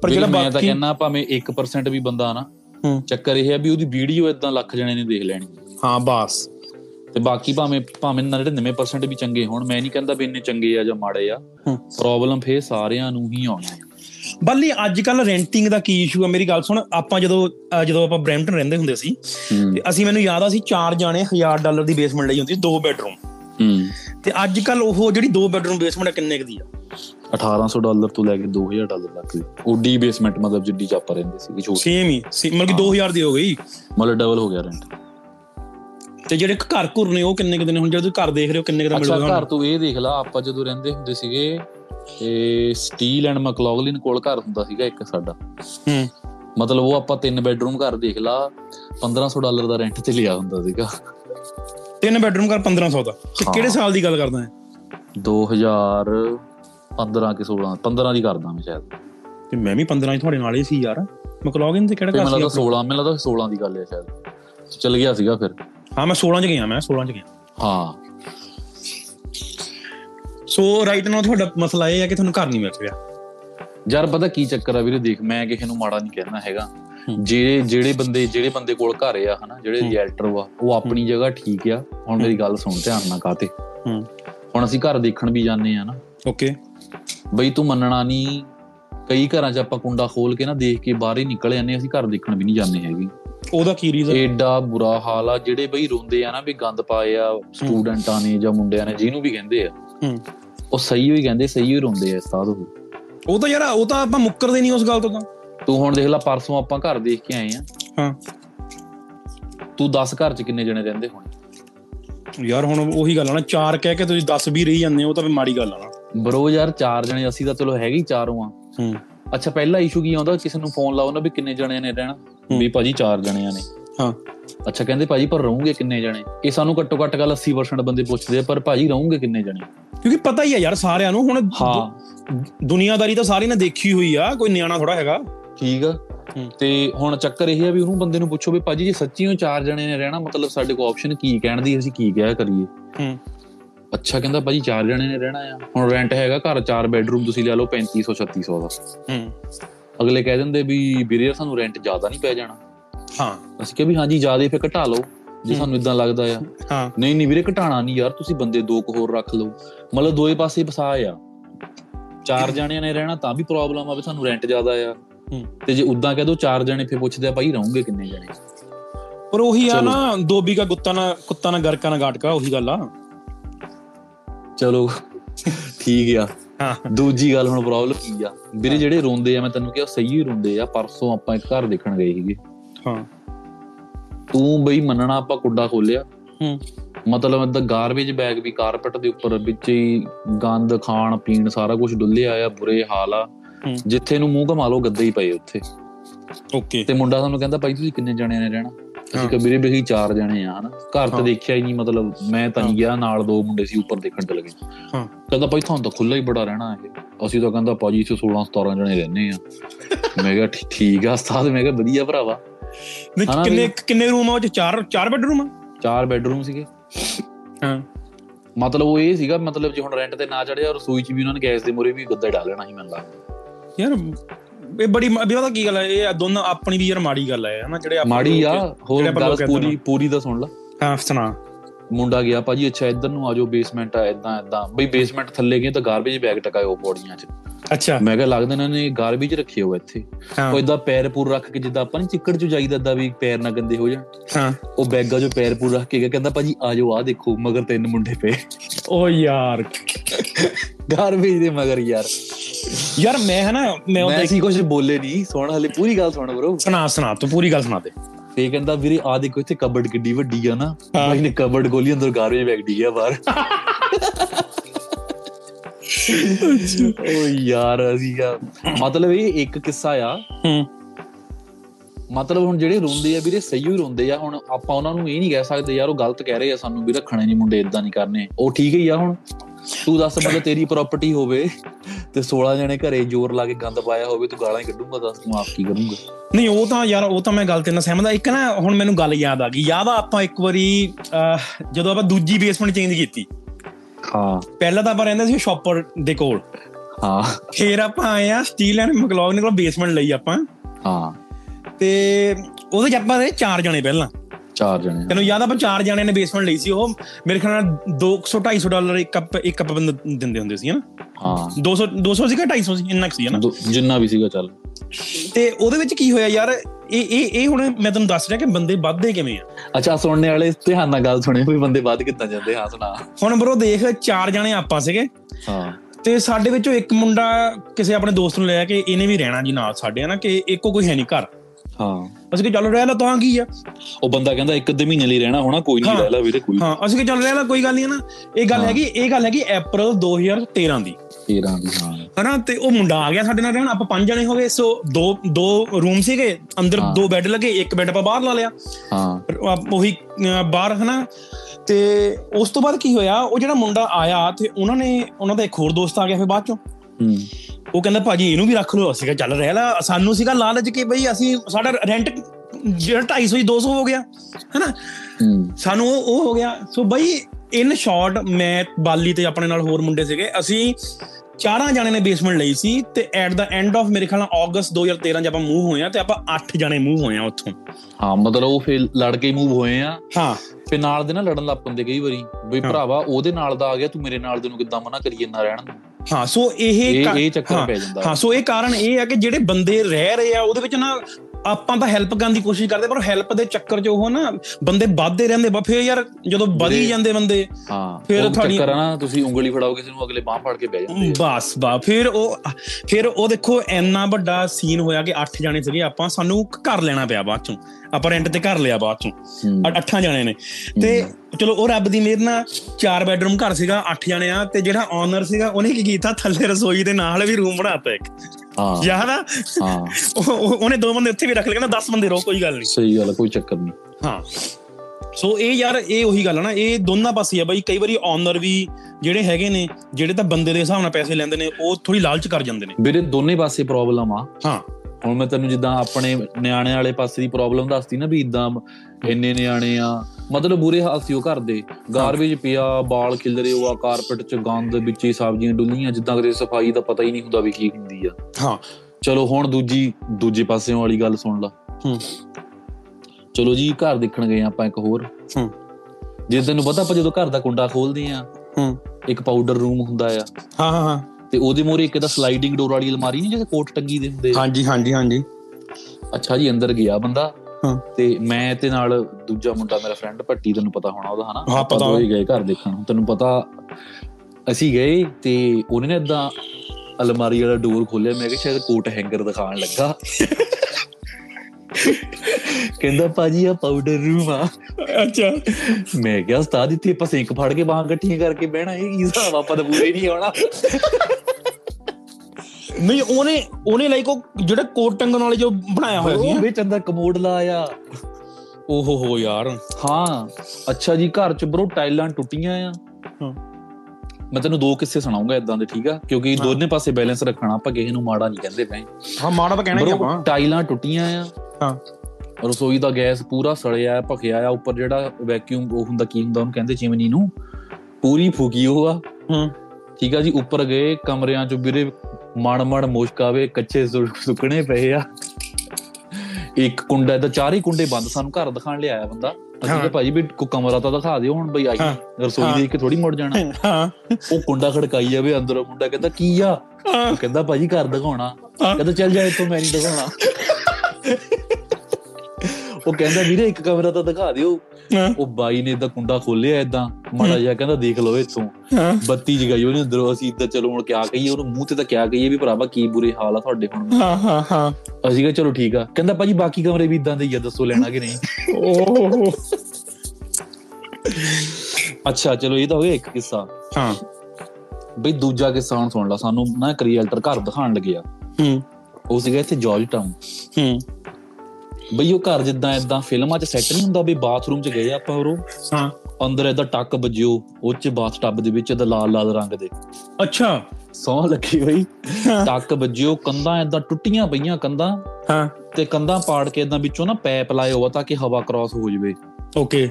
ਪਰ ਜਿਹੜਾ ਮੈਂ ਤਾਂ ਬਾਕੀ ਕਹਿੰਦਾ ਭਾਵੇਂ 1% ਵੀ ਬੰਦਾ ਨਾ ਚੱਕਰ ਇਹ ਹੈ ਵੀ ਉਹਦੀ ਵੀਡੀਓ ਇਦਾਂ ਲੱਖ ਜਣੇ ਨੇ ਦੇਖ ਲੈਣੀ। ਹਾਂ ਬਸ। ਤੇ ਬਾਕੀ ਭਾਵੇਂ ਭਾਵੇਂ 99% ਵੀ ਚੰਗੇ ਹੋਣ ਮੈਂ ਨਹੀਂ ਕਹਿੰਦਾ ਵੀ ਇੰਨੇ ਚੰਗੇ ਆ ਜਾਂ ਮਾੜੇ ਆ। ਪ੍ਰੋਬਲਮ ਫੇਰ ਸਾਰਿਆਂ ਨੂੰ ਹੀ ਆਉਣੀ ਆ। ਬੱਲੀ ਅੱਜ ਕੱਲ ਰੈਂਟਿੰਗ ਦਾ ਕੀ ਇਸ਼ੂ ਆ? ਮੇਰੀ ਗੱਲ ਸੁਣ ਆਪਾਂ ਜਦੋਂ ਜਦੋਂ ਆਪਾਂ ਬ੍ਰੈਂਪਟਨ ਰਹਿੰਦੇ ਹੁੰਦੇ ਸੀ ਤੇ ਅਸੀਂ ਮੈਨੂੰ ਯਾਦ ਆ ਸੀ ਚਾਰ ਜਾਣੇ 1000 ਡਾਲਰ ਦੀ ਬੇਸਮੈਂਟ ਲਈ ਹੁੰਦੀ ਸੀ ਦੋ ਬੈਡਰੂਮ ਹੂੰ। ਤੇ ਅੱਜ ਕੱਲ ਉਹ ਜਿਹੜੀ ਦੋ ਬੈਡਰੂਮ ਬੇਸਮੈਂਟ ਕਿੰਨੇ ਕੁ ਦੀ ਆ? 1800 ਡਾਲਰ ਤੋਂ ਲੈ ਕੇ 2000 ਡਾਲਰ ਤੱਕ ਦੀ। ਓਡੀ ਬੇਸਮੈਂਟ ਮਤਲਬ ਜਿੱਡੀ ਚ ਆਪਾਂ ਰਹਿੰਦੇ ਸੀ ਛੋਟੀ। ਸੇਮ ਹੀ ਮਤਲਬ ਕਿ 2000 ਦੀ ਹੋ ਗਈ। ਮਤਲਬ ਡਬਲ ਹੋ ਗਿਆ ਰੈਂਟ ਤੇ ਜਿਹੜੇ ਘਰ ਘੁਰ ਨੇ ਉਹ ਕਿੰਨੇ ਕੁ ਦੇ ਨੇ ਹੁਣ? ਜਦੋਂ ਘਰ ਦੇਖ ਰਹੇ ਹੋ ਕਿੰਨੇ ਕੁ ਦਾ ਅੱਛਾ ਮਿਲੂਗਾ ਘਰ ਤੂੰ ਇਹ ਦੇਖ ਲਾ ਆਪਾਂ ਜਦੋਂ ਰਹਿੰਦੇ ਹੁੰਦੇ ਸੀਗੇ ਤੇ ਸਟੀਲ ਐਂਡ ਮਕਲੌਗਲਿਨ ਕੋਲ ਘਰ ਹੁੰਦਾ ਸੀਗਾ ਇੱਕ ਸਾਡਾ। ਹੂੰ ਮਤਲਬ ਉਹ ਆਪਾਂ ਤਿੰਨ ਬੈੱਡਰੂਮ ਘਰ ਦੇਖ ਲਾ 1500 ਡਾਲਰ ਦਾ ਰੈਂਟ ਤੇ ਲਿਆ ਹੁੰਦਾ ਸੀਗਾ। ਤਿੰਨ ਬੈਡਰੂਮ ਘਰ 1500 ਦਾ। ਤੇ ਹਾਂ। ਕਿਹੜੇ ਸਾਲ ਦੀ ਗੱਲ ਕਰਦਾ ਹੈ 2015 ਕਿ 16 15 ਦੀ ਕਰਦਾ ਮੈਂ ਸ਼ਾਇਦ। ਤੇ ਮੈਂ ਵੀ 15 ਚ ਤੁਹਾਡੇ ਨਾਲ ਹੀ ਸੀ ਯਾਰ। ਮਕਲੌਗਿਨ ਤੇ ਕਿਹੜਾ ਮੈਨੂੰ ਘਰ ਲੱਗਦਾ ਸੀ 16 ਮੈਨੂੰ ਲੱਗਦਾ 16 ਦੀ ਗੱਲ ਹੈ ਸ਼ਾਇਦ। ਚੱਲ ਗਿਆ ਸੀਗਾ ਫਿਰ। ਹਾਂ ਮੈਂ 16 ਚ ਗਿਆ ਮੈਂ 16 ਚ ਗਿਆ। ਹਾਂ। ਸੋ ਰਾਈਟ ਨਾਓ ਤੁਹਾਡਾ ਮਸਲਾ ਇਹ ਹੈ ਕਿ ਤੁਹਾਨੂੰ ਘਰ ਨਹੀਂ ਮਿਲ ਰਿਹਾ। ਯਾਰ ਪਤਾ ਕੀ ਚੱਕਰ ਆ ਵੀਰੇ? ਦੇਖ ਮੈਂ ਕਿਸੇ ਨੂੰ ਮਾੜਾ ਨਹੀਂ ਕਹਿਣਾ ਹੈਗਾ। ਜਿਹੜੇ ਜਿਹੜੇ ਬੰਦੇ ਜਿਹੜੇ ਬੰਦੇ ਕੋਲ ਘਰ ਆ ਹਨਾ ਜਿਹੜੇ। ਰੀਐਲਟਰ ਵਾ ਉਹ ਆਪਣੀ ਜਗ੍ਹਾ ਠੀਕ ਆ। ਹੁਣ ਮੇਰੀ ਗੱਲ ਸੁਣ ਧਿਆਨ ਨਾਲ ਕਾਤੇ ਹੂੰ। ਹੁਣ ਅਸੀਂ ਘਰ ਦੇਖਣ ਵੀ ਜਾਂਦੇ ਆ ਨਾ। ਓਕੇ। ਬਈ ਤੂੰ ਮੰਨਣਾ ਨਹੀਂ ਕਈ ਘਰਾਂ 'ਚ ਆਪਾਂ ਕੁੰਡਾ ਖੋਲ ਕੇ ਨਾ ਦੇਖ ਕੇ ਬਾਹਰ ਹੀ ਨਿਕਲ ਜਾਂਦੇ ਅਸੀਂ ਘਰ ਦੇਖਣ ਵੀ ਨਹੀਂ ਜਾਂਦੇ ਹੈਗੇ। ਉਹਦਾ ਕੀ ਰੀਜ਼ਨ ਏਡਾ ਬੁਰਾ ਹਾਲ ਆ ਜਿਹੜੇ ਬਈ ਰੋਂਦੇ ਆ ਨਾ ਵੀ ਗੰਦ ਪਾਏ ਆ ਸਟੂਡੈਂਟਾਂ ਨੇ ਜਾਂ ਮੁੰਡਿਆਂ ਨੇ ਜਿਹਨੂੰ ਵੀ ਕਹਿੰਦੇ ਆ। ਹੂੰ। ਉਹ ਸਹੀ ਹੋਈ ਕਹਿੰਦੇ ਸਹੀ ਹੋਈ ਰੋਂਦੇ ਆ ਉਸਤਾਦ ਉਹ। ਉਹ ਤਾਂ ਯਾਰ ਉਹ ਤਾਂ ਆਪਾਂ ਮੁੱਕਰਦੇ ਨਹੀਂ ਉਸ ਗੱਲ ਤੋਂ ਤਾਂ। ਤੂੰ ਹੁਣ ਦੇਖ ਲੈ ਪਰਸੋਂ ਆਪਾਂ ਘਰ ਦੇਖ ਕੇ ਆਏ ਆ। ਹਾਂ। ਤੂੰ 10 ਘਰ 'ਚ ਕਿੰਨੇ ਜਣੇ ਰਹਿੰਦੇ ਹੁਣ? ਯਾਰ ਹੁਣ ਉਹੀ ਗੱਲ ਆ ਨਾ ਚਾਰ ਕਹਿ ਕੇ ਤੁਸੀਂ 10 ਵੀ ਰਹੀ ਜਾਂਦੇ ਹੋ ਤਾਂ ਫਿਰ ਮਾੜੀ ਗੱਲ ਆ ਨਾ। ਬਰੋ ਯਾਰ ਚਾਰ ਜਣੇ ਅਸੀਂ ਤਾਂ ਚਲੋ ਹੈਗੇ ਹੀ ਚਾਰੋਂ ਆ। ਹੂੰ। ਅੱਛਾ ਪਹਿਲਾ ਇਸ਼ੂ ਕੀ ਆਉਂਦਾ? ਕਿਸੇ ਨੂੰ ਫੋਨ ਨਾ ਵੀ ਕਿੰਨੇ ਜਣੇ ਨੇ ਰਹਿਣਾ? ਵੀ ਭਾਜੀ ਚਾਰ ਜਣਿਆਂ ਨੇ। ਹਾਂ। ਅੱਛਾ ਕਹਿੰਦੇ ਭਾਜੀ ਪਰ ਰਹੋਗੇ ਕਿੰਨੇ ਜਣੇ? ਇਹ ਸਾਨੂੰ ਘੱਟੋ ਘੱਟ ਗੱਲ 80% ਬੰਦੇ ਪੁੱਛਦੇ ਆ ਪਰ ਭਾਜੀ ਰਹੋਗੇ ਕਿੰਨੇ ਜਣੇ? ਕਿਉਂਕਿ ਪਤਾ ਹੀ ਆ ਯਾਰ ਸਾਰਿਆਂ ਨੂੰ ਹੁਣ ਦੁਨੀਆਦਾਰੀ ਤਾਂ ਸਾਰੀ ਨੇ ਦੇਖੀ ਹੋਈ ਆ ਕੋਈ ਨਿਆਣਾ ਥੋੜਾ ਹੈਗਾ। ਠੀਕ ਆ। ਤੇ ਹੁਣ ਚੱਕਰ ਇਹ ਆ ਵੀ ਉਹਨੂੰ ਬੰਦੇ ਨੂੰ ਪੁੱਛੋ ਵੀ ਭਾਜੀ ਜੇ ਸੱਚੀ ਉਹ ਚਾਰ ਜਣੇ ਨੇ ਰਹਿਣਾ ਮਤਲਬ ਸਾਡੇ ਕੋਲ ਆਪਸ਼ਨ ਕੀ ਕਹਿਣ ਦੀ ਅਸੀਂ ਕੀ ਕਿਹਾ ਕਰੀਏ? ਹੂੰ। ਅੱਛਾ ਕਹਿੰਦਾ ਭਾਜੀ ਚਾਰ ਜਣੇ ਨੇ ਰਹਿਣਾ ਆ। ਹੁਣ ਰੈਂਟ ਹੈਗਾ ਘਰ ਚਾਰ ਬੈੱਡਰੂਮ ਤੁਸੀਂ ਲੈ ਲਓ 3500 3600 ਦਾ। ਹੂੰ। ਅਗਲੇ ਕਹਿ ਦਿੰਦੇ ਵੀ ਵੀਰੇ ਸਾਨੂੰ ਰੈਂਟ ਜ਼ਿਆਦਾ ਨਹੀਂ ਪੈ ਜਾਣਾ। ਹਾਂ। ਅਸੀਂ ਕਿਹਾ ਵੀ ਹਾਂਜੀ ਜ਼ਿਆਦਾ ਫੇ ਘਟਾ ਲਓ ਜੇ। ਸਾਨੂੰ ਇਦਾਂ ਲੱਗਦਾ ਆ। ਹਾਂ। ਨਹੀਂ ਨਹੀਂ ਵੀਰੇ ਘਟਾਣਾ ਨਹੀਂ ਯਾਰ ਤੁਸੀਂ ਬੰਦੇ ਦੋ ਕੁ ਹੋਰ ਰੱਖ ਲਓ। ਮਤਲਬ ਦੋਏ ਪਾਸੇ ਫਸਾ ਆ। ਚਾਰ ਜਣਿਆਂ ਨੇ ਰਹਿਣਾ ਤਾਂ ਵੀ ਪ੍ਰੋਬਲਮ ਆ ਵੀ ਸਾਨੂੰ ਰੈਂਟ ਜ਼ਿਆਦਾ ਆ। ਤੇ ਜੇ ਉਦਾਂ ਕਹਿ ਦੋ ਚਾਰ ਜਣੇ ਫੇ ਪੁੱਛਦੇ ਆ ਭਾਈ ਰਹੋਗੇ ਕਿੰਨੇ ਜਣੇ? ਪਰ ਉਹੀ ਆ। ਨਾ ਦੋਬੀ ਕਾ ਗੁੱਤਾ ਨਾ ਕੁੱਤਾ ਨਾ ਗਰਕਾ ਨਾ ਗਾਟਕਾ ਉਹੀ ਗੱਲ ਆ। ਚਲੋ ਠੀਕ ਆ। ਹਾਂ। ਦੂਜੀ ਗੱਲ ਹੁਣ ਪ੍ਰੋਬਲਮ ਕੀ ਆ? ਵੀਰੇ ਜਿਹੜੇ ਰੋਂਦੇ ਆ ਮੈਂ ਤੈਨੂੰ ਕਿਹਾ ਸਹੀ ਹੀ ਰੋਂਦੇ ਆ ਪਰਸੋਂ ਆਪਾਂ ਇੱਕ ਘਰ ਦੇਖਣ ਗਏ ਸੀਗੇ। ਹਾਂ। ਤੂੰ ਬਈ ਮੰਨਣਾ ਆਪਾਂ ਕੁੱਡਾ ਖੋਲਿਆ। ਹੂੰ। ਮਤਲਬ ਇਦਾਂ ਗਾਰਬੇਜ ਬੈਗ ਵੀ ਕਾਰਪੈਟ ਦੇ ਉੱਪਰ ਵਿੱਚ ਹੀ ਗੰਦ ਖਾਣ ਪੀਣ ਸਾਰਾ ਕੁਝ ਡੁੱਲਿਆ ਆ ਬੁਰੇ ਹਾਲ ਆ। ਜਿੱਥੇ ਨੂੰ ਮੂੰਹ ਘਮਾ ਲਓ ਗੱਦੇ ਹੀ ਪਏ ਉੱਥੇ। ਓਕੇ। ਤੇ ਮੁੰਡਾ ਸਾਨੂੰ ਕਹਿੰਦਾ ਭਾਈ ਤੁਸੀਂ ਕਿੰਨੇ ਜਣੇ ਨੇ ਰਹਿਣਾ? ਅਸੀਂ। ਕਿਹਾ ਵੀਰੇ ਵੀ ਚਾਰ ਜਣੇ ਆ ਹਨਾ? ਘਰ ਤਾਂ। ਦੇਖਿਆ ਹੀ ਨਹੀਂ ਮਤਲਬ ਮੈਂ ਤਾਂ ਨਹੀਂ ਗਿਆ ਨਾਲ ਦੋ ਮੁੰਡੇ ਸੀ ਉੱਪਰ ਦੇਖਣ ਚਲੇ ਗਏ। ਹਾਂ। ਕਹਿੰਦਾ ਭਾਈ ਤੁਹਾਨੂੰ ਤਾਂ ਖੁੱਲਾ ਹੀ ਬੜਾ ਰਹਿਣਾ ਇਹ। ਅਸੀਂ ਤਾਂ ਕਹਿੰਦਾ ਭਾਜੀ ਇੱਥੇ 16 17 ਜਣੇ ਰਹਿੰਦੇ ਆ। ਮੈਂ ਕਿਹਾ ਠੀਕ ਆ ਉਸਤਾਦ ਮੈਂ ਕਿਹਾ ਵਧੀਆ ਭਰਾਵਾ। ਨਹੀਂ, ਕਿੰਨੇ ਕਿੰਨੇ ਰੂਮ ਆ ਉਹ ਚ? ਚਾਰ ਚਾਰ ਬੈਡਰੂਮ ਆ? ਚਾਰ ਬੈੱਡਰੂਮ ਸੀਗੇ। ਹਾਂ। ਮਤਲਬ ਉਹ ਇਹ ਸੀਗਾ ਮਤਲਬ ਜੇ ਹੁਣ ਰੈਂਟ ਤੇ ਨਾ ਚੜਿਆ ਰਸੋਈ 'ਚ ਵੀ ਉਹਨਾਂ ਨੇ ਗੈਸ ਦੇ ਮੂਹਰੇ ਵੀ ਗੱਦਾ ਡਾਲ ਲੈਣਾ ਸੀ ਮੈਨੂੰ ਲੱਗਦਾ। ਯਾਰ ਇਹ ਬੜੀ ਵੀ ਪਤਾ ਕੀ ਗੱਲ ਹੈ ਇਹ ਦੋਨੋਂ ਆਪਣੀ ਵੀ ਯਾਰ ਮਾੜੀ ਗੱਲ ਹੈ ਹਨਾ ਜਿਹੜੇ ਮਾੜੀ ਆ ਹੋਰ ਗੱਲ ਪੂਰੀ ਪੂਰੀ ਦਾ ਸੁਣ ਲਾ। ਹਾਂ ਸੁਣਾ। ਮੁੰਡਾ ਗਿਆ ਭਾਜੀ ਅੱਛਾ ਇੱਧਰ ਨੂੰ ਆਜੋ ਬੇਸਮੈਂਟ ਆ ਇਦਾਂ ਇਦਾਂ ਬਈ ਬੇਸਮੈਂਟ ਥੱਲੇ ਗਏ ਤਾਂ ਗਾਰਬੇਜ ਬੈਗ ਟਕਾਇਓ ਪੌੜੀਆਂ 'ਚ। ਅੱਛਾ। ਮੈਂ ਕਿਹਾ ਲੱਗਦਾ ਇਹਨਾਂ ਨੇ ਗਾਰਬੇਜ ਰੱਖੇ ਹੋ ਇੱਥੇ। ਉਹ ਇਦਾਂ ਪੈਰ ਪੂਰ ਰੱਖ ਕੇ ਜਿੱਦਾਂ ਆਪਾਂ ਨੀ ਚਿੱਕੜ 'ਚ ਜਾਈਦਾ ਏਦਾਂ ਵੀ ਪੈਰ ਨਾ ਗੰਦੇ ਹੋ ਜਾਣ। ਹਾਂ। ਉਹ ਬੈਗਾਂ 'ਚੋਂ ਪੈਰ ਪੂਰ ਰੱਖ ਕੇ ਗਿਆ ਕਹਿੰਦਾ ਭਾਜੀ ਆਜੋ ਆ ਦੇਖੋ ਮਗਰ ਤਿੰਨ ਮੁੰਡੇ ਪਏ। ਓ ਯਾਰ। ਗਾਰਬੇਜ ਦੇ ਮਗਰ ਯਾਰ। ਯਾਰ ਮੈਂ ਹਨਾ ਮੈਂ ਮੈਂ ਉਹਦੇ ਅਸੀਂ ਕੁਝ ਬੋਲੇ ਨਹੀਂ ਸੁਣ ਹਲੇ ਪੂਰੀ ਗੱਲ ਸੁਣ ਬ్రో ਸੁਣਾ ਸੁਣਾ ਤੂੰ ਪੂਰੀ ਗੱਲ ਸੁਣਾ ਦੇ। ਫੇ ਕਹਿੰਦਾ ਵੀਰੇ ਆ ਦੇਖੋ ਇੱਥੇ ਕਬਰਡ ਕਿੱਡੀ ਵੱਡੀ ਆ ਨਾ। ਭਾਈ ਨੇ ਕਬਰਡ ਖੋਲੀ ਅੰਦਰ ਗਾਰਬੇਜ ਬੈਗ ਡਿੱਗਿਆ ਬਾਹਰ। ਓ ਯਾਰ ਅਸੀਂ ਆ ਮਤਲਬ ਇਹ ਇੱਕ ਕਿੱਸਾ ਆ। ਹੂੰ। ਮਤਲਬ ਹੁਣ ਜਿਹੜੇ ਰੋਂਦੇ ਆ ਵੀਰੇ ਸਹੀ ਹੀ ਰੋਂਦੇ ਆ ਹੁਣ ਆਪਾਂ ਉਹਨਾਂ ਨੂੰ ਇਹ ਨਹੀਂ ਕਹਿ ਸਕਦੇ ਯਾਰ ਉਹ ਗਲਤ ਕਹਿ ਰਹੇ ਆ ਸਾਨੂੰ ਵੀ ਰੱਖਣੇ ਨਹੀਂ ਮੁੰਡੇ ਇਦਾਂ ਨਹੀਂ ਕਰਨੇ। ਉਹ ਠੀਕ ਹੀ ਆ ਹੁਣ। ਤੂੰ ਦੱਸ ਮਤਲਬ ਤੇਰੀ ਪ੍ਰਾਪਰਟੀ ਹੋਵੇ ਤੇ 16 ਜਣੇ ਘਰੇ ਜ਼ੋਰ ਲਾ ਕੇ ਗੰਦ ਪਾਇਆ ਹੋਵੇ ਤੂੰ ਗਾਲਾਂ ਹੀ ਕੱਢੂਗਾ ਦੱਸ ਤੂੰ ਆਪ ਕੀ ਕਰੂੰਗਾ? ਨਹੀਂ ਉਹ ਤਾਂ ਯਾਰ ਉਹ ਤਾਂ ਮੈਂ ਗੱਲ ਤੇ ਨਾਲ ਸਹਿਮਤ ਆ ਇੱਕ ਨਾ ਹੁਣ ਮੈਨੂੰ ਗੱਲ ਯਾਦ ਆ ਗਈ। ਯਾਦ ਆ ਆਪਾਂ ਇੱਕ ਵਾਰੀ ਜਦੋਂ ਆਪਾਂ ਦੂਜੀ ਬੇਸਮੈਂਟ ਚੇਂਜ ਕੀਤੀ। ਹਾਂ। ਪਹਿਲਾਂ ਤਾਂ ਆਪਾਂ ਰਹਿੰਦੇ ਸੀ ਸ਼ਾਪਰ ਦੇ ਕੋਲ। ਹਾਂ। ਫੇਰ ਆਪਾਂ ਆਏ ਆ ਸਟੀਲ ਐਂਡ ਮਕਲੌਗ ਕੋਲ ਬੇਸਮੈਂਟ ਲਈ ਆਪਾਂ। ਹਾਂ। ਤੇ ਉਹਦੇ ਚ ਆਪਾਂ ਰਹੇ ਚਾਰ ਜਣੇ ਪਹਿਲਾਂ। ਚਾਰ ਜਣੇ ਤੈਨੂੰ ਯਾਦ ਆ ਆਪਾਂ ਚਾਰ ਜਣਿਆਂ ਨੇ ਬੇਸਮੈਂਟ ਲਈ ਸੀ ਉਹ ਮੇਰੇ ਖਿਆਲ ਨਾਲ 200 250 ਡਾਲਰ ਇੱਕ ਕੱਪ ਇੱਕ ਕੱਪ ਬੰਦਾ ਦਿੰਦੇ ਹੁੰਦੇ ਸੀ ਹਨਾ? ਹਾਂ। 200 200 ਸੀ ਕਿ 250 ਸੀ ਇੰਨਾ ਸੀ ਹਨਾ? ਜਿੰਨਾ ਵੀ ਸੀਗਾ ਚੱਲ। ਤੇ ਉਹਦੇ ਵਿੱਚ ਕੀ ਹੋਇਆ ਯਾਰ ਇਹ ਇਹ ਇਹ ਹੁਣ ਮੈਂ ਤੁਹਾਨੂੰ ਦੱਸ ਰਿਹਾ ਕਿ ਬੰਦੇ ਵੱਧਦੇ ਕਿਵੇਂ ਆ? ਅੱਛਾ ਸੁਣਨੇ ਵਾਲੇ ਧਿਆਨ ਨਾਲ ਗੱਲ ਸੁਣੇ ਵੀ ਬੰਦੇ ਵੱਧ ਕਿੱਦਾਂ ਜਾਂਦੇ ਹਾਂ ਸੁਣਾ। ਹੁਣ ਬਰੋ ਦੇਖ ਚਾਰ ਜਣੇ ਆਪਾਂ ਸੀਗੇ। ਹਾਂ। ਤੇ ਸਾਡੇ ਵਿੱਚੋਂ ਇੱਕ ਮੁੰਡਾ ਕਿਸੇ ਆਪਣੇ ਦੋਸਤ ਨੂੰ ਲਿਆ ਕਿ ਇਹਨੇ ਵੀ ਰਹਿਣਾ ਜੀ ਨਾਲ ਸਾਡੇ ਹਨਾ ਕਿ ਇੱਕੋ ਕੋਈ ਹੈ ਨਹੀਂ ਘਰ। ਹਾਂ। ਅਸੀਂ ਕਿ ਚੱਲ ਰਹਿ ਲਾ ਤਾਂ ਕੀ ਆ? ਉਹ ਬੰਦਾ ਕਹਿੰਦਾ ਇੱਕ ਅੱਧੇ ਮਹੀਨੇ ਲਈ ਰਹਿਣਾ ਹੋਣਾ ਕੋਈ ਨਹੀਂ। ਰਹਿ ਲਾ ਵੀਰੇ ਕੋਈ ਹਾਂ ਅਸੀਂ ਕਿ ਚੱਲ ਰਹਿ ਲਾ ਕੋਈ ਗੱਲ ਨਹੀਂ ਨਾ। ਇਹ ਗੱਲ। ਹੈਗੀ ਇਹ ਗੱਲ ਹੈਗੀ April 2013 ਦੀ। 13 ਦੀ ਹਾਂ। ਹਨਾ ਤੇ ਉਹ ਮੁੰਡਾ ਆ ਗਿਆ ਸਾਡੇ ਨਾਲ ਰਹਿਣ ਆਪਾਂ ਪੰਜ ਜਣੇ ਹੋ ਗਏ ਸੋ ਦੋ ਦੋ ਰੂਮ ਸੀਗੇ ਅੰਦਰ। ਦੋ ਬੈੱਡ ਲੱਗੇ ਇੱਕ ਬੈੱਡ ਆਪਾਂ ਬਾਹਰ ਲਾ ਲਿਆ। ਹਾਂ। ਉਹ ਬਾਹਰ ਹਨਾ। ਤੇ ਉਸ ਤੋਂ ਬਾਅਦ ਕੀ ਹੋਇਆ ਉਹ ਜਿਹੜਾ ਮੁੰਡਾ ਆਇਆ ਤੇ ਉਹਨਾਂ ਨੇ ਉਹਨਾਂ ਦਾ ਇੱਕ ਹੋਰ ਦੋਸਤ ਆ ਗਿਆ ਫਿਰ ਬਾਅਦ ਚੋਂ। ਹੂੰ। ਉਹ ਕਹਿੰਦਾ ਭਾਜੀ ਇਹਨੂੰ ਵੀ ਰੱਖ ਲਓ ਅਸੀਂ ਕਿਹਾ ਚੱਲ ਰਹਿ ਲਾ ਸਾਨੂੰ ਸੀਗਾ ਲਾਲਚ ਕਿ ਬਈ ਅਸੀਂ ਸਾਡਾ ਰੈਂਟ ਜਿਹੜਾ 250 ਹੀ 200 ਹੋ ਗਿਆ ਹਨਾ? ਸਾਨੂੰ ਉਹ ਹੋ ਗਿਆ। ਸੋ ਬਈ ਇਨ ਸ਼ਾਰਟ ਮੈਂ ਬਾਲੀ ਤੇ ਆਪਣੇ ਨਾਲ ਹੋਰ ਮੁੰਡੇ ਸੀਗੇ। ਅਸੀਂ ਚਾਰਾਂ ਜਾਣੇ ਨੇ ਬੇਸਮੈਂਟ ਲਈ ਸੀ ਤੇ ਐਟ ਦਾ ਐਂਡ ਆਫ ਮੇਰੇ ਖਿਆਲ ਨਾਲ ਅਗਸਤ 2013 ਚ ਆਪਾਂ ਮੂਵ ਹੋਏ ਆ ਤੇ ਆਪਾਂ 8 ਜਾਣੇ ਮੂਵ ਹੋਏ ਆ ਉੱਥੋਂ। ਹਾਂ ਮਤਲਬ ਉਹ ਫੇਰ ਲੜ ਕੇ ਮੂਵ ਹੋਏ ਆ ਹਾਂ। ਫੇ ਨਾਲ ਦੇ ਨਾਲ ਲੜਨ ਲੱਗ ਪੈਂਦੇ ਕਈ ਵਾਰੀ। ਹਾਂ। ਭਰਾਵਾ ਉਹਦੇ ਨਾਲ ਦਾ ਆ ਗਿਆ ਤੂੰ ਮੇਰੇ ਨਾਲ ਦੇ ਨੂੰ ਕਿੱਦਾਂ ਮਨਾ ਕਰੀਏ ਨਾ ਰਹਿਣ ਨੂੰ। ਹਾਂ ਸੋ ਇਹ ਇਹ ਚੱਕਰ ਪੈ ਜਾਂਦਾ ਹਾਂ ਸੋ ਇਹ ਕਾਰਨ ਇਹ ਆ ਕਿ ਜਿਹੜੇ ਬੰਦੇ ਰਹਿ ਰਹੇ ਆ ਉਹਦੇ ਵਿੱਚ ਨਾ ਆਪਾਂ ਤਾਂ ਹੈਲਪ ਕਰਨ ਦੀ ਕੋਸ਼ਿਸ਼ ਕਰਦੇ ਪਰ ਹੈਲਪ ਦੇ ਚੱਕਰ 'ਚ ਉਹ ਨਾ ਬੰਦੇ ਵੱਧਦੇ ਰਹਿੰਦੇ ਬਾ ਫਿਰ ਯਾਰ ਜਦੋਂ ਵਧੀ ਜਾਂਦੇ ਬੰਦੇ ਹਾਂ ਫਿਰ ਤੁਹਾਡੀ- ਚੱਕਰ ਨਾ ਤੁਸੀਂ ਉਂਗਲੀ ਫੜਾਓ ਕਿਸੇ ਨੂੰ ਅਗਲੇ ਬਾਹ ਫੜ ਕੇ ਬਹਿ ਜਾਂਦੇ। ਬਸ ਬਾ ਫਿਰ ਉਹ ਫਿਰ ਉਹ ਦੇਖੋ ਇੰਨਾ ਵੱਡਾ ਸੀਨ ਹੋਇਆ ਕਿ 8 ਜਾਣੇ ਸੀਗੇ ਆਪਾਂ ਸਾਨੂੰ ਘਰ ਲੈਣਾ ਪਿਆ ਬਾਅਦ ਚੋਂ ਆਪਾਂ ਰੈਂਟ ਤੇ ਘਰ ਲਿਆ ਬਾਅਦ ਚੋਂ ਹੂੰ। ਅ- ਅੱਠਾਂ ਜਾਣੇ ਨੇ ਤੇ ਚਲੋ ਉਹ ਰੱਬ ਦੀ ਮਿਹਰ ਨਾਲ ਚਾਰ ਬੈਡਰੂਮ ਘਰ ਸੀਗਾ 8 ਜਾਣੇ ਆ ਤੇ ਜਿਹੜਾ ਓਨਰ ਸੀਗਾ ਉਹਨੇ ਕੀ ਕੀਤਾ ਥੱਲੇ ਰਸੋਈ ਦੇ ਨਾਲ ਵੀ ਰੂਮ ਬਣਾਤਾ ਇੱਕ ਹਾਂ। ਯਾਦ ਆ ਹਾਂ। ਉਹ- ਉਹ- ਉਹਨੇ ਦੋ ਬੰਦੇ ਉੱਥੇ ਵੀ ਰੱਖ ਲਏ ਕਹਿੰਦਾ 10 ਬੰਦੇ ਰਹੋ ਕੋਈ ਗੱਲ ਨਹੀਂ। ਸਹੀ ਗੱਲ ਕੋਈ ਚੱਕਰ ਨਹੀਂ। ਹਾਂ। ਸੋ ਇਹ ਯਾਰ ਇਹ ਉਹੀ ਗੱਲ ਆ ਨਾ ਇਹ ਦੋਨਾਂ ਪਾਸੇ ਆ ਬਾਈ। ਕਈ ਵਾਰੀ ਓਨਰ ਵੀ ਜਿਹੜੇ ਹੈਗੇ ਨੇ ਜਿਹੜੇ ਤਾਂ ਬੰਦੇ ਦੇ ਹਿਸਾਬ ਨਾਲ ਪੈਸੇ ਲੈਂਦੇ ਨੇ ਉਹ ਥੋੜੀ ਲਾਲਚ ਕਰ ਜਾਂਦੇ ਨੇ। ਵੀਰੇ ਦੋਨੇ ਪਾਸੇ ਪ੍ਰੋਬਲਮ ਆ। ਹਾਂ। ਹੁਣ ਮੈਂ ਤੈਨੂੰ ਜਿੱਦਾਂ ਆਪਣੇ ਨਿਆਣੇ ਵਾਲੇ ਪਾਸੇ ਦੀ ਪ੍ਰੋਬਲਮ ਦੱਸਦੀ ਨਾ ਵੀ ਇਦਾਂ ਇੰਨੇ ਨਿਆਣੇ ਆ ਮਤਲਬ ਬੁਰੇ ਹਾਲ ਸੀ ਉਹ ਘਰ ਦੇ। ਗਾਰਬੇਜ ਪਿਆ ਬਾਲ ਖਿਲਰੇ ਉਹ ਆ ਕਾਰਪੈਟ ਚ ਗੰਦ ਵਿੱਚ ਹੀ ਸਬਜ਼ੀਆਂ ਡੁੱਲੀਆਂ ਜਿੱਦਾਂ ਕਦੇ ਸਫ਼ਾਈ ਦਾ ਪਤਾ ਹੀ ਨਹੀਂ ਹੁੰਦਾ ਵੀ ਕੀ ਹੁੰਦੀ ਆ। ਹਾਂ। ਚਲੋ ਹੁਣ ਦੂਜੀ ਦੂਜੇ ਪਾਸਿਓਂ ਵਾਲੀ ਗੱਲ ਸੁਣ ਲਾ। ਹੂੰ। ਚਲੋ ਜੀ ਘਰ ਦੇਖਣ ਗਏ ਆਪਾਂ ਇੱਕ ਹੋਰ। ਹੂੰ। ਜੇ ਤੈਨੂੰ ਪਤਾ ਆਪਾਂ ਜਦੋਂ ਘਰ ਦਾ ਕੁੰਡਾ ਖੋਲਦੇ ਆ ਹੂੰ। ਇੱਕ ਪਾਊਡਰ ਰੂਮ ਹੁੰਦਾ ਆ। ਹਾਂ ਹਾਂ ਹਾਂ। ਤੇ ਉਹਦੇ ਮੋਰੇ ਇੱਕ ਦਾ ਸਲਾਈਡਿੰਗ ਡੋਰ ਵਾਲੀ ਅਲਮਾਰੀ ਨਹੀਂ ਜਿਹਦੇ ਕੋਟ ਟੰਗੀ ਦੇ ਹੁੰਦੇ। ਹਾਂਜੀ ਹਾਂਜੀ ਹਾਂਜੀ। ਅੱਛਾ ਜੀ ਅੰਦਰ ਗਿਆ ਬੰਦਾ। ਤੇ ਮੈਂ ਤੇ ਨਾਲ ਦੂਜਾ ਮੁੰਡਾ ਮੇਰਾ ਫਰੈਂਡ ਭੱਟੀ ਤੈਨੂੰ ਪਤਾ ਹੋਣਾ ਉਹਦਾ ਹਨਾ? ਹਾਂ, ਪਤਾ। ਦੋਵੇਂ ਗਏ ਘਰ ਦੇਖਣ। ਤੈਨੂੰ ਪਤਾ ਅਸੀਂ ਗਏ ਤੇ ਉਹਨੇ ਨਾ ਇਦਾਂ ਅਲਮਾਰੀ ਵਾਲਾ ਡੋਰ ਖੋਲਿਆ ਮੈਂ ਕਿਹਾ ਸ਼ਾਇਦ ਕੋਟ ਹੈਂਗਰ ਦਿਖਾਣ ਲੱਗਾ। ਕਹਿੰਦਾ ਭਾਜੀ ਆ ਪਾਊਡਰ ਰੂਮ ਆ। ਅੱਛਾ। ਮੈਂ ਕਿਹਾ ਉਸਤਾਦ ਇੱਥੇ ਆਪਾਂ ਸਿੰਕ ਫੜ ਕੇ ਬਾਹਾਂ ਇਕੱਠੀਆਂ ਕਰਕੇ ਬਹਿਣਾ। ਇਹ ਕੀ ਹਿਸਾਬ? ਆਪਾਂ ਤਾਂ ਪੂਰੇ ਨਹੀਂ ਆਉਣਾ। ਨਹੀਂ ਉਹਨੇ ਉਹਨੇ ਲਾਈਕ ਉਹ ਜਿਹੜਾ ਕੋਟ ਟੰਗਣ ਵਾਲੇ ਜੋ ਬਣਾਇਆ ਹੋਇਆ ਸੀ ਉਹ ਵਿੱਚ ਅੰਦਰ ਕਮੋਡ ਲਾਇਆ। ਓਹੋ ਹੋ ਯਾਰ। ਹਾਂ ਅੱਛਾ ਜੀ ਘਰ ਚ ਬਰੋ ਟਾਈਲਾਂ ਟੁੱਟੀਆਂ ਆ। ਹਾਂ। ਮੈਂ ਤੈਨੂੰ ਦੋ ਕਿੱਸੇ ਸੁਣਾਉਂਗਾ ਇਦਾਂ ਦੇ ਠੀਕ ਆ? ਕਿਉਂਕਿ। ਦੋਨੇ ਪਾਸੇ ਬੈਲੈਂਸ ਰੱਖਣਾ ਆਪਾਂ ਕਿਸੇ ਨੂੰ ਮਾੜਾ ਨਹੀਂ ਕਹਿੰਦੇ ਪਏ ਹਾਂ ਮਾੜਾ ਤਾਂ ਕਹਿਣਾ ਹੀ ਆਪਾਂ। ਟਾਈਲਾਂ ਟੁੱਟੀਆਂ ਆ। ਹਾਂ। ਰਸੋਈ ਦਾ ਗੈਸ ਪੂਰਾ ਸੜਿਆ ਆ ਭਖਿਆ ਆ। ਉੱਪਰ ਜਿਹੜਾ ਵੈਕਿਊਮ ਉਹ ਹੁੰਦਾ ਕੀ ਹੁੰਦਾ ਉਹਨੂੰ ਕਹਿੰਦੇ ਚਿਮਨੀ ਨੂੰ। ਪੂਰੀ ਫੁਕੀ ਉਹ ਆ। ਹੂੰ। ਠੀਕ ਆ ਜੀ ਉੱਪਰ ਗਏ ਕਮਰਿਆਂ ਚ ਵੀਰੇ ਮਣ ਮਣ ਮੁਸ਼ਕ ਆਵੇ ਕੱਚੇ ਸੁੱਕਣੇ ਪਏ ਆ। ਇੱਕ ਕੁੰਡਾ ਦਾ ਚਾਰ ਹੀ ਕੁੰਡੇ ਬੰਦ ਸਾਨੂੰ ਘਰ ਦਿਖਾਣ ਲਿਆਇਆ ਬੰਦਾ। ਅਸੀਂ। ਕਿਹਾ ਭਾਜੀ ਵੀ ਕੋ ਕਮਰਾ ਤਾਂ ਦਿਖਾ ਦਿਓ ਹੁਣ ਬਈ ਆਈ। ਰਸੋਈ। ਦੇਖ ਕੇ ਥੋੜੀ ਮੁੜ ਜਾਣਾ। ਹਾਂ। ਉਹ ਕੁੰਡਾ ਖੜਕਾਈ ਜਾਵੇ ਅੰਦਰੋਂ ਮੁੰਡਾ ਕਹਿੰਦਾ ਕੀ ਆ? ਕਹਿੰਦਾ ਭਾਜੀ ਘਰ ਦਿਖਾਉਣਾ। ਕਹਿੰਦਾ ਚੱਲ ਜਾ ਇੱਥੋਂ ਮੈਂ ਨਹੀਂ ਦਿਖਾਉਣਾ। ਉਹ ਕਹਿੰਦਾ ਵੀਰੇ ਇੱਕ ਕਮਰਾ ਤਾਂ ਦਿਖਾ ਦਿਓ। ਉਹ ਬਾਈ ਨੇ ਇਦਾਂ ਕੁੰਡਾ ਖੋਲਿਆ ਇਦਾਂ ਮਾੜਾ ਜਿਹਾ ਕਹਿੰਦਾ ਦੇਖ ਲਓ ਇੱਥੋਂ। ਬੱਤੀ ਜਗਾਈ ਉਹਨੇ ਅੰਦਰੋਂ ਅਸੀਂ ਇੱਦਾਂ ਚਲੋ ਹੁਣ ਕਿਆ ਕਹੀਏ ਉਹਨੂੰ ਮੂੰਹ ਤੇ ਤਾਂ ਕਿਆ ਕਹੀਏ ਵੀ ਭਰਾਵਾ ਕੀ ਬੁਰੇ ਹਾਲ ਆ ਤੁਹਾਡੇ ਹੁਣ। ਹਾਂ ਹਾਂ ਹਾਂ। ਅਸੀਂ ਕਿਹਾ ਚਲੋ ਠੀਕ ਆ। ਕਹਿੰਦਾ ਭਾਜੀ ਬਾਕੀ ਕਮਰੇ ਵੀ ਇਦਾਂ ਦੇ ਹੀ ਆ ਦੱਸੋ ਲੈਣਾ ਕਿ ਨਹੀਂ। ਓਹ। ਅੱਛਾ ਚਲੋ ਇਹ ਤਾਂ ਹੋ ਗਿਆ ਇੱਕ ਕਿੱਸਾ। ਹਾਂ। ਬਈ ਦੂਜਾ ਕਿੱਸਾ ਹੁਣ ਸੁਣ ਲਾ ਸਾਨੂੰ ਨਾ ਇੱਕ ਰੀਅਲਟਰ ਘਰ ਦਿਖਾਣ ਲੱਗਿਆ। ਹੂੰ। ਉਹ ਸੀਗਾ ਇੱਥੇ ਜਾਰਜ ਟਾਊਨ ਹੂੰ। ਬਈ ਉਹ ਘਰ ਜਿੱਦਾਂ ਇਦਾਂ ਫਿਲਮਾਂ 'ਚ ਸੈੱਟ ਨਹੀਂ ਹੁੰਦਾ ਵੀ ਬਾਥਰੂਮ 'ਚ ਗਏ ਆਪਾਂ ਉਹ ਹਾਂ। ਅੰਦਰ ਇਦਾਂ ਟੱਕ ਵੱਜਿਓ ਉਹ 'ਚ ਬਾਥ ਟੱਬ ਦੇ ਵਿੱਚ ਇਹਦਾ ਲਾਲ ਲਾਲ ਰੰਗ ਦੇ। ਅੱਛਾ। ਸੌਂ ਲੱਗੀ ਬਈ। ਟੱਕ ਵੱਜਿਓ ਕੰਧਾਂ ਇਦਾਂ ਟੁੱਟੀਆਂ ਪਈਆਂ ਕੰਧਾਂ। ਹਾਂ। ਤੇ ਕੰਧਾਂ ਪਾੜ ਕੇ ਇਦਾਂ ਵਿੱਚੋਂ ਨਾ ਪੈਪ ਲਾਏ ਹੋਆ ਤਾਂ ਕਿ ਹਵਾ ਕ੍ਰਾਸ ਹੋ ਜਾਵੇ। ਓਕੇ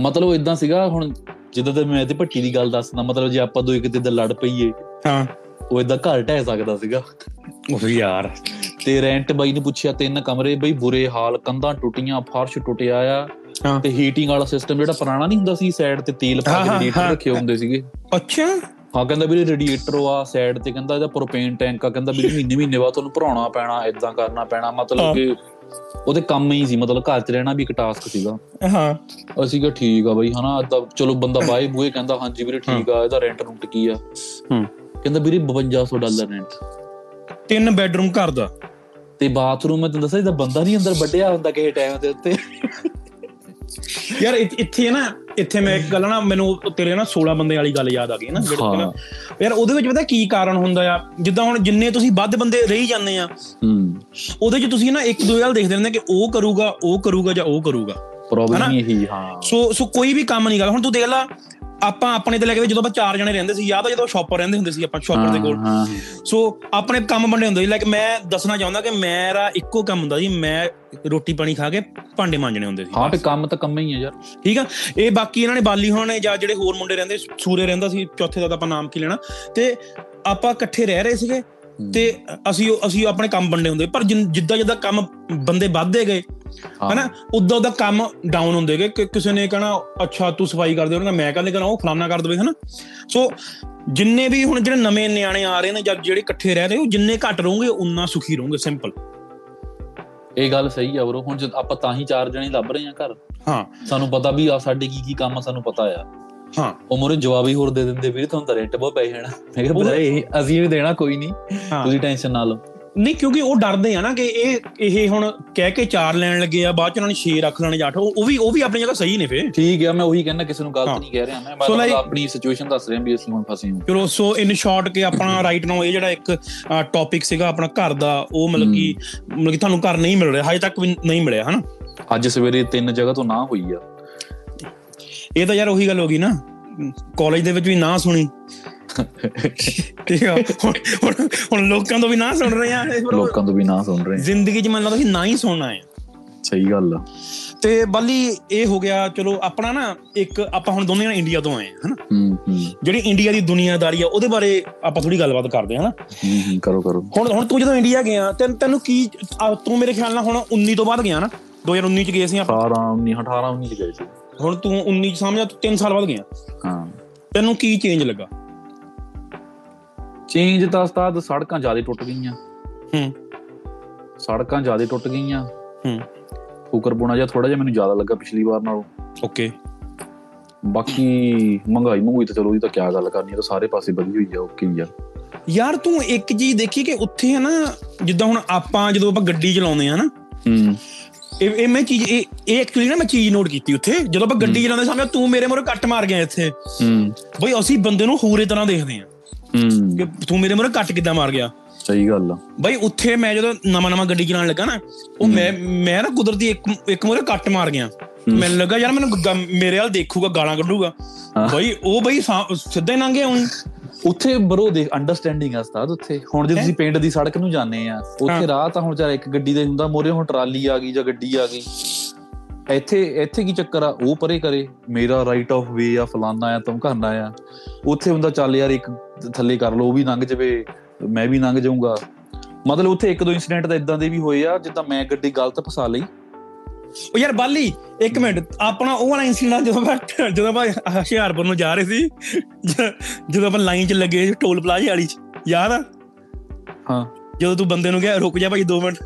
ਮਤਲਬ ਇਦਾਂ ਸੀਗਾ ਹੁਣ ਜਿੱਦਾਂ ਤੇ ਮੈਂ ਤੇ ਭੱਟੀ ਦੀ ਗੱਲ ਦੱਸਦਾ ਮਤਲਬ ਜੇ ਆਪਾਂ ਦੋ ਇੱਕ ਤੇ ਲੜ ਪਈਏ ਹਾਂ। ਉਹ ਇਦਾਂ ਘਰ ਢਹਿ ਸਕਦਾ ਸੀਗਾ। ਉਹ ਯਾਰ ਤੇ ਰੈਂਟ ਬਾਈ ਨੇ ਪੁੱਛਿਆ ਤਿੰਨ ਕਮਰੇ ਬਈ ਬੁਰੇ ਹਾਲ ਕੰਧਾਂ ਟੁੱਟੀਆਂ ਫਰਸ਼ ਟੁੱਟਿਆ ਆ। ਤੇ ਹੀਟਿੰਗ ਵਾਲਾ ਸਿਸਟਮ ਜਿਹੜਾ ਪੁਰਾਣਾ ਨਹੀਂ ਹੁੰਦਾ ਸੀ ਸਾਈਡ ਤੇ ਤੇਲ ਪਾ ਕੇ ਰੇਡੀਏਟਰ। ਰੱਖੇ ਹੁੰਦੇ ਸੀਗੇ। ਅੱਛਾ। ਹਾਂ ਕਹਿੰਦਾ ਵੀਰੇ ਰੇਡੀਏਟਰ ਆ ਸਾਈਡ ਤੇ ਕਹਿੰਦਾ ਇਹਦਾ ਪ੍ਰੋਪੇਨ ਟੈਂਕ ਆ ਕਹਿੰਦਾ ਵੀ ਮਹੀਨੇ ਮਹੀਨੇ ਬਾਅਦ ਤੁਹਾਨੂੰ ਭਰਾਉਣਾ ਪੈਣਾ ਇਦਾਂ ਕਰਨਾ ਪੈਣਾ। ਮਤਲਬ ਕਿ ਉਹਦੇ ਕੰਮ ਹੀ ਸੀ ਮਤਲਬ ਘਰ 'ਚ ਰਹਿਣਾ ਵੀ ਇੱਕ ਟਾਸਕ ਸੀਗਾ। ਹਾਂ। ਅਸੀਂ ਕਿਹਾ ਠੀਕ ਆ ਬਈ ਹਨਾ ਏਦਾਂ ਚਲੋ ਬੰਦਾ ਬਾਏ ਬੂਏ ਕਹਿੰਦਾ ਹਾਂਜੀ ਵੀਰੇ ਠੀਕ ਆ ਇਹਦਾ ਰੈਂਟ ਰੂੰਟ ਕੀ ਆ? ਹੂੰ। ਕਹਿੰਦਾ ਵੀਰੇ 5200 ਡਾਲਰ ਰੈਂਟ ਤਿੰਨ ਬੈਡਰੂਮ ਘਰ ਦਾ। ਤੇ ਬਾਥਰੂਮ ਮੈਂ ਤੈਨੂੰ ਦੱਸਿਆ ਇਹਦਾ ਬੰਦਾ ਨਹੀਂ ਅੰਦਰ ਵੱਡਿਆ ਹੁੰਦਾ ਕਿਸੇ ਟਾਈਮ ਦੇ ਉੱਤੇ। ਯਾਰ ਇੱਥੇ- ਨਾ ਇੱਥੇ ਮੈਂ ਇੱਕ ਗੱਲ ਨਾ ਮੈਨੂੰ ਤੇਰੇ ਨਾ 16 ਬੰਦੇ ਵਾਲੀ ਗੱਲ ਯਾਦ ਆ ਗਈ ਨਾ ਜਿਹੜੇ ਨਾ ਯਾਰ ਉਹਦੇ ਵਿੱਚ ਪਤਾ ਕੀ ਕਾਰਨ ਹੁੰਦਾ ਆ? ਜਿੱਦਾਂ ਹੁਣ ਜਿੰਨੇ ਤੁਸੀਂ ਵੱਧ ਬੰਦੇ ਰਹੀ ਜਾਂਦੇ ਆ ਹੂੰ। ਉਹਦੇ 'ਚ ਤੁਸੀਂ ਨਾ ਇੱਕ ਦੂਜੇ ਵੱਲ ਦੇਖਦੇ ਰਹਿੰਦੇ ਕਿ ਉਹ ਕਰੂਗਾ ਉਹ ਕਰੂਗਾ ਜਾਂ ਉਹ ਕਰੂਗਾ। ਪ੍ਰੋਬਲਮ ਇਹੀ ਹਾਂ। ਸੋ ਸੋ ਕੋਈ ਵੀ ਕੰਮ ਨਹੀਂ ਗਾ। ਹੁਣ ਤੂੰ ਦੇਖ ਲੈ ਆਪਾਂ ਆਪਣੇ ਤੇ ਲੈ ਕੇ ਵੀ ਜਦੋਂ ਆਪਾਂ ਚਾਰ ਜਣੇ ਰਹਿੰਦੇ ਸੀ ਯਾਦ ਆ ਜਦੋਂ ਸ਼ਾਪਰ ਰਹਿੰਦੇ ਹੁੰਦੇ ਸੀ ਆਪਾਂ ਸ਼ਾਪਰ ਦੇ ਕੋਲ। ਸੋ ਆਪਣੇ ਕੰਮ ਵੰਡੇ ਹੁੰਦੇ ਸੀ ਲਾਈਕ ਮੈਂ ਦੱਸਣਾ ਚਾਹੁੰਦਾ ਕਿ ਮੇਰਾ ਇੱਕੋ ਕੰਮ ਹੁੰਦਾ ਸੀ ਮੈਂ ਰੋਟੀ ਪਾਣੀ ਖਾ ਕੇ ਭਾਂਡੇ ਮਾਂਜਣੇ ਹੁੰਦੇ ਸੀ। ਹਾਂ ਤੇ ਕੰਮ ਤਾਂ ਕੰਮ ਹੀ ਆ ਯਾਰ। ਠੀਕ ਆ? ਇਹ ਬਾਕੀ ਇਹਨਾਂ ਨੇ ਬਾਲੀ ਹੋਣਾ ਨੇ ਜਾਂ ਜਿਹੜੇ ਹੋਰ ਮੁੰਡੇ ਰਹਿੰਦੇ ਸੂਰੇ ਰਹਿੰਦਾ ਸੀ ਚੌਥੇ ਦਾ ਤਾਂ ਆਪਾਂ ਨਾਮ ਕੀ ਲੈਣਾ। ਤੇ ਆਪਾਂ ਇਕੱਠੇ ਰਹਿ ਰਹੇ ਸੀਗੇ ਤੇ ਅਸੀਂ ਅਸੀਂ ਆਪਣੇ ਕੰਮ ਵੰਡੇ ਹੁੰਦੇ। ਪਰ ਜਿੱਦਾਂ ਜਿੱਦਾਂ ਕੰਮ ਬੰਦੇ ਵੱਧਦੇ ਗਏ। ਹਨਾ ਉਦੋਂ ਉਦੋਂ ਕੰਮ ਡਾਊਨ ਹੁੰਦੇ ਗਏ ਕਿ ਕਿਸੇ ਨੇ ਕਹਣਾ ਅੱਛਾ ਤੂੰ ਸਫ਼ਾਈ ਕਰ ਦੇ ਉਹਨਾਂ ਮੈਂ ਕੱਲ ਕਰਾਂ ਉਹ ਫਲਾਨਾ ਕਰ ਦੇਵੇ ਹਨਾ। ਸੋ ਜਿੰਨੇ ਵੀ ਹੁਣ ਜਿਹੜੇ ਨਵੇਂ ਨਿਆਣੇ ਆ ਰਹੇ ਨੇ ਜਾਂ ਜਿਹੜੇ ਇਕੱਠੇ ਰਹਿ ਰਹੇ ਉਹ ਜਿੰਨੇ ਘੱਟ ਰਹੋਗੇ ਉਨਾ ਸੁਖੀ ਰਹੋਗੇ ਸਿੰਪਲ ਇਹ ਗੱਲ ਸਹੀ ਆ ਬਰੋ ਹੁਣ ਜਦ ਆਪਾਂ ਤਾਂ ਹੀ ਚਾਰ ਜਣੇ ਲੱਭ ਰਹੇ ਆ ਘਰ। ਹਾਂ। ਸਾਨੂੰ ਪਤਾ ਵੀ ਆ ਸਾਡੇ ਕੀ ਕੀ ਕੰਮ ਆ ਸਾਨੂੰ ਪਤਾ ਆ। ਹਾਂ। ਉਹ ਮੋਰੇ ਜਵਾਬ ਹੀ ਹੋਰ ਦੇ ਦਿੰਦੇ ਵੀਰੇ ਤੁਹਾਨੂੰ ਤਾਂ ਰੈਂਟ ਬਹੁਤ ਪੈ ਜਾਣਾ। ਮੈਂ ਕਿਹਾ ਇਹ ਅਸੀਂ ਵੀ ਦੇਣਾ ਕੋਈ ਨਹੀਂ। ਤੁਸੀਂ ਟੈਨਸ਼ਨ ਨਾ ਲਓ। ਨਹੀਂ ਕਿਉਂਕਿ ਉਹ ਡਰਦੇ ਆ ਨਾ ਕਿ ਇਹ ਇਹ ਹੁਣ ਕਹਿ ਕੇ ਚਾਰ ਲੈਣ ਲੱਗੇ ਆ ਬਾਅਦ ਚ ਉਹਨਾਂ ਨੇ 6 ਰੱਖ ਲੈਣੇ ਜਾਂ ਉਹ ਵੀ ਉਹ ਵੀ ਆਪਣੀ ਜਗ੍ਹਾ ਸਹੀ ਨੇ ਫੇ ਠੀਕ ਆ ਮੈਂ ਉਹੀ ਕਹਿੰਦਾ ਕਿਸੇ ਨੂੰ ਗਲਤ। ਨਹੀਂ ਕਹਿ ਰਿਹਾ ਮੈਂ। ਮੈਂ ਆਪਣੀ ਸਿਚੁਏਸ਼ਨ ਦੱਸ ਰਿਹਾ ਵੀ ਅਸੀਂ ਹੁਣ ਫਸੇ ਹਾਂ। ਚਲੋ ਸੋ ਇਨ ਸ਼ਾਰਟ ਕਿ ਆਪਣਾ ਰਾਈਟ ਨਾਓ ਇਹ ਜਿਹੜਾ ਇੱਕ ਟੌਪਿਕ ਸੀਗਾ ਆਪਣਾ ਘਰ ਦਾ ਉਹ ਮਤਲਬ ਕਿ ਮਤਲਬ ਕਿ ਤੁਹਾਨੂੰ ਘਰ ਨਹੀਂ ਮਿਲ ਰਿਹਾ ਹਜੇ ਤੱਕ ਵੀ ਨਹੀਂ ਮਿਲਿਆ ਹਨਾ? ਅੱਜ ਸਵੇਰੇ ਤਿੰਨ ਜਗ੍ਹਾ ਤੋਂ ਨਾ ਹੋਈ ਆ। ਇਹ ਤਾਂ ਯਾਰ ਉਹੀ ਗੱਲ ਹੋ ਗਈ ਨਾ। ਕਾਲਜ ਦੇ ਵਿੱਚ ਵੀ ਨਾ ਸੁਣੀ। ਠੀਕ ਆ। ਹੁਣ ਲੋਕਾਂ ਤੋਂ ਵੀ ਨਾ ਸੁਣ ਰਹੇ ਆ। ਲੋਕਾਂ ਤੋਂ ਵੀ ਨਾ ਸੁਣ ਰਹੇ ਜ਼ਿੰਦਗੀ 'ਚ ਮੈਨੂੰ ਲੱਗਦਾ ਸੀ ਨਾ ਹੀ ਸੁਣਨਾ ਹੈ। ਸਹੀ ਗੱਲ ਆ। ਤੇ ਬਾਲੀ ਇਹ ਹੋ ਗਿਆ ਚਲੋ ਆਪਣਾ ਨਾ ਇੱਕ ਆਪਾਂ ਹੁਣ ਦੋਨੇ ਇੰਡੀਆ ਤੋਂ ਆਏ ਹਾਂ ਹਨਾ। ਹੂੰ ਹੂੰ। ਜਿਹੜੀ ਇੰਡੀਆ ਦੀ ਦੁਨੀਆਦਾਰੀ ਆ ਉਹਦੇ ਬਾਰੇ ਆਪਾਂ ਥੋੜੀ ਗੱਲਬਾਤ ਕਰਦੇ ਹਾਂ ਹਨਾ ਕਰੋ ਕਰੋ। ਹੁਣ ਹੁਣ ਤੂੰ ਜਦੋਂ ਇੰਡੀਆ ਗਿਆ ਤੈਨੂੰ ਤੈਨੂੰ ਕੀ ਆ, ਤੂੰ ਮੇਰੇ ਖਿਆਲ ਨਾਲ ਹੁਣ 19 ਤੋਂ ਬਾਅਦ ਗਿਆ ਨਾ। 2019 ਚ ਗਏ ਸੀ ਆਪਾਂ। 18 19 18 19 ਚ ਗਏ ਸੀ। ਹੁਣ ਤੂੰ 19 ਚ ਸਮਝ 3 ਸਾਲ ਬਾਅਦ ਗਿਆ ਹਾਂ। ਤੈਨੂੰ ਕੀ ਚੇਂਜ ਲੱਗਾ? ਚੇਂਜ ਤਾਂ ਉਸਤਾਦ ਸੜਕਾਂ ਜ਼ਿਆਦਾ ਟੁੱਟ ਗਈਆਂ। ਹੂੰ। ਸੜਕਾਂ ਜ਼ਿਆਦਾ ਟੁੱਟ ਗਈਆਂ। ਹੂੰ। ਫੁਕਰਪੁਣਾ ਜਿਹਾ ਥੋੜਾ ਜਿਹਾ ਮੈਨੂੰ ਜ਼ਿਆਦਾ ਲੱਗਾ ਪਿਛਲੀ ਵਾਰ ਨਾਲੋਂ। ਓਕੇ। ਬਾਕੀ ਮਹਿੰਗਾਈ ਮਹਿੰਗਾਈ ਤਾਂ ਚਲੋ ਉਹਦੀ ਤਾਂ ਕਿਆ ਗੱਲ ਕਰਨੀ ਇਹ ਤਾਂ ਸਾਰੇ ਪਾਸੇ ਵਧੀ ਹੋਈ ਆ ਓਕੇ ਆ। ਯਾਰ ਤੂੰ ਇੱਕ ਚੀਜ਼ ਦੇਖੀ ਕਿ ਉੱਥੇ ਹੈ ਨਾ ਜਿੱਦਾਂ ਹੁਣ ਆਪਾਂ ਜਦੋਂ ਆਪਾਂ ਗੱਡੀ ਚਲਾਉਂਦੇ ਆ ਨਾ ਹੂੰ। ਇਹ ਇਹ ਮੈਂ ਚੀਜ਼ ਇਹ ਇਹ ਐਕਚੁਅਲੀ ਨਾ ਮੈਂ ਚੀਜ਼ ਨੋਟ ਕੀਤੀ ਉੱਥੇ। ਜਦੋਂ ਆਪਾਂ ਗੱਡੀ ਚਲਾਉਂਦੇ ਸਾਹਮਣੇ ਤੂੰ ਮੇਰੇ ਮੂਹਰੇ ਕੱਟ ਮਾਰ ਗਿਆ ਇੱਥੇ। ਹੂੰ। ਬਈ ਅਸੀਂ ਬੰਦੇ ਨੂੰ ਹੋਰੇ ਤਰ੍ਹਾਂ ਦੇਖਦੇ ਆ ਹੂੰ। ਕਿ ਤੂੰ ਮੇਰੇ ਮੂਹਰੇ ਕੱਟ ਕਿੱਦਾਂ ਮਾਰ ਗਿਆ। ਸਹੀ ਗੱਲ ਆ। ਬਈ ਉੱਥੇ ਮੈਂ ਜਦੋਂ ਨਵਾਂ ਨਵਾਂ ਗੱਡੀ ਚਲਾਉਣ ਲੱਗਾ ਨਾ ਉਹ ਮੈਂ ਮੈਂ ਨਾ ਕੁਦਰਤੀ ਇੱਕ ਇੱਕ ਮੂਹਰੇ ਕੱਟ ਮਾਰ ਗਿਆ। ਮੈਨੂੰ ਲੱਗਾ ਯਾਰ ਮੈਨੂੰ ਮੇਰੇ ਵੱਲ ਦੇਖੂਗਾ ਗਾਲਾਂ ਕੱਢੂਗਾ। ਬਈ ਉਹ ਬਈ ਸਿੱਧਾ ਹੀ ਲੰਘ ਗਿਆ ਹੁਣ ਉੱਥੇ ਬਰੋ ਦੇਖ ਅੰਡਰਸਟੈਂਡਿੰਗ ਆ ਉਸਤਾਦ ਉੱਥੇ। ਹੁਣ ਜੇ ਤੁਸੀਂ ਪਿੰਡ ਦੀ ਸੜਕ ਨੂੰ ਜਾਂਦੇ ਆ। ਉੱਥੇ ਰਾਹ ਤਾਂ ਹੁਣ ਚਾਹੇ ਇੱਕ ਗੱਡੀ ਦੇ ਹੁੰਦਾ ਮੋਰੇ ਹੁਣ ਟਰਾਲੀ ਆ ਗਈ ਜਾਂ ਗੱਡੀ ਆ ਗਈ। ਇੱਥੇ ਇੱਥੇ ਕੀ ਚੱਕਰ ਆ? ਉਹ ਪਰੇ ਕਰੇ ਮੇਰਾ ਰਾਈਟ ਆਫ ਵੇ ਆ ਫਲਾਨਾ ਆ ਤੁਮ ਕਰਨਾ ਆ। ਉੱਥੇ ਹੁੰਦਾ ਚੱਲ ਯਾਰ ਇੱਕ ਥੱਲੇ ਕਰ ਲਓ ਉਹ ਵੀ ਲੰਘ ਜਾਵੇ ਮੈਂ ਵੀ ਲੰਘ ਜਾਊਂਗਾ। ਮਤਲਬ ਉੱਥੇ ਇੱਕ ਦੋ ਇਨਸੀਡੈਂਟ ਤਾਂ ਇਦਾਂ ਦੇ ਵੀ ਹੋਏ ਆ ਜਿੱਦਾਂ ਮੈਂ ਗੱਡੀ ਗਲਤ ਫਸਾ ਲਈ ਉਹ ਯਾਰ ਬਾਲੀ ਇੱਕ ਮਿੰਟ ਆਪਣਾ ਉਹ ਵਾਲਾ ਇਨਸੀਡੈਂਟ ਜਦੋਂ ਆਪਾਂ ਜਦੋਂ ਆਪਾਂ ਹੁਸ਼ਿਆਰਪੁਰ ਨੂੰ ਜਾ ਰਹੇ ਸੀ ਜਦੋਂ ਆਪਾਂ ਲਾਈਨ 'ਚ ਲੱਗੇ ਟੋਲ ਪਲਾਜ਼ੇ ਵਾਲੀ 'ਚ ਯਾਦ ਆ? ਹਾਂ। ਜਦੋਂ ਤੂੰ ਬੰਦੇ ਨੂੰ ਕਿਹਾ ਰੁਕ ਜਾ ਭਾਈ 2 ਮਿੰਟ।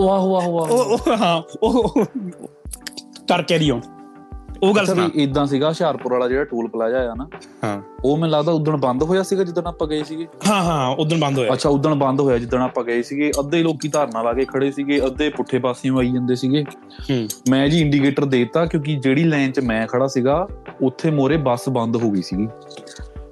ਆਹੋ ਆਹੋ ਉਹ ਉਹ ਹਾਂ ਉਹ ਕਰ ਕੈਰੀ ਆਨ ਉਹ ਗੱਲ ਸੁਣਾ। ਇਦਾਂ ਸੀਗਾ ਹੁਸ਼ਿਆਰਪੁਰ ਵਾਲਾ ਜਿਹੜਾ ਟੋਲ ਪਲਾਜ਼ਾ ਆ ਨਾ ਹਾਂ। ਉਹ ਮੈਨੂੰ ਲੱਗਦਾ ਉਦੋਂ ਬੰਦ ਹੋਇਆ ਸੀਗਾ ਜਦੋਂ ਆਪਾਂ ਗਏ ਸੀਗੇ? ਹਾਂ ਹਾਂ ਉਦੋਂ ਬੰਦ ਹੋਇਆ। ਅੱਛਾ ਉਦੋਂ ਬੰਦ ਹੋਇਆ ਜਿੱਦਣ ਆਪਾਂ ਗਏ ਸੀਗੇ। ਅੱਧੇ ਲੋਕੀ ਧਰਨਾ ਲਾ ਕੇ ਖੜੇ ਸੀਗੇ ਅੱਧੇ ਪੁੱਠੇ ਪਾਸਿਓਂ ਆਈ ਜਾਂਦੇ ਸੀਗੇ। ਹੂੰ। ਮੈਂ ਜੀ ਇੰਡੀਕੇਟਰ ਦੇਤਾ ਕਿਉਂਕਿ ਜਿਹੜੀ ਲਾਈਨ 'ਚ ਮੈਂ ਖੜਾ ਸੀਗਾ ਉੱਥੇ ਮੋਰੇ ਬੱਸ ਬੰਦ ਹੋ ਗਈ ਸੀਗੀ।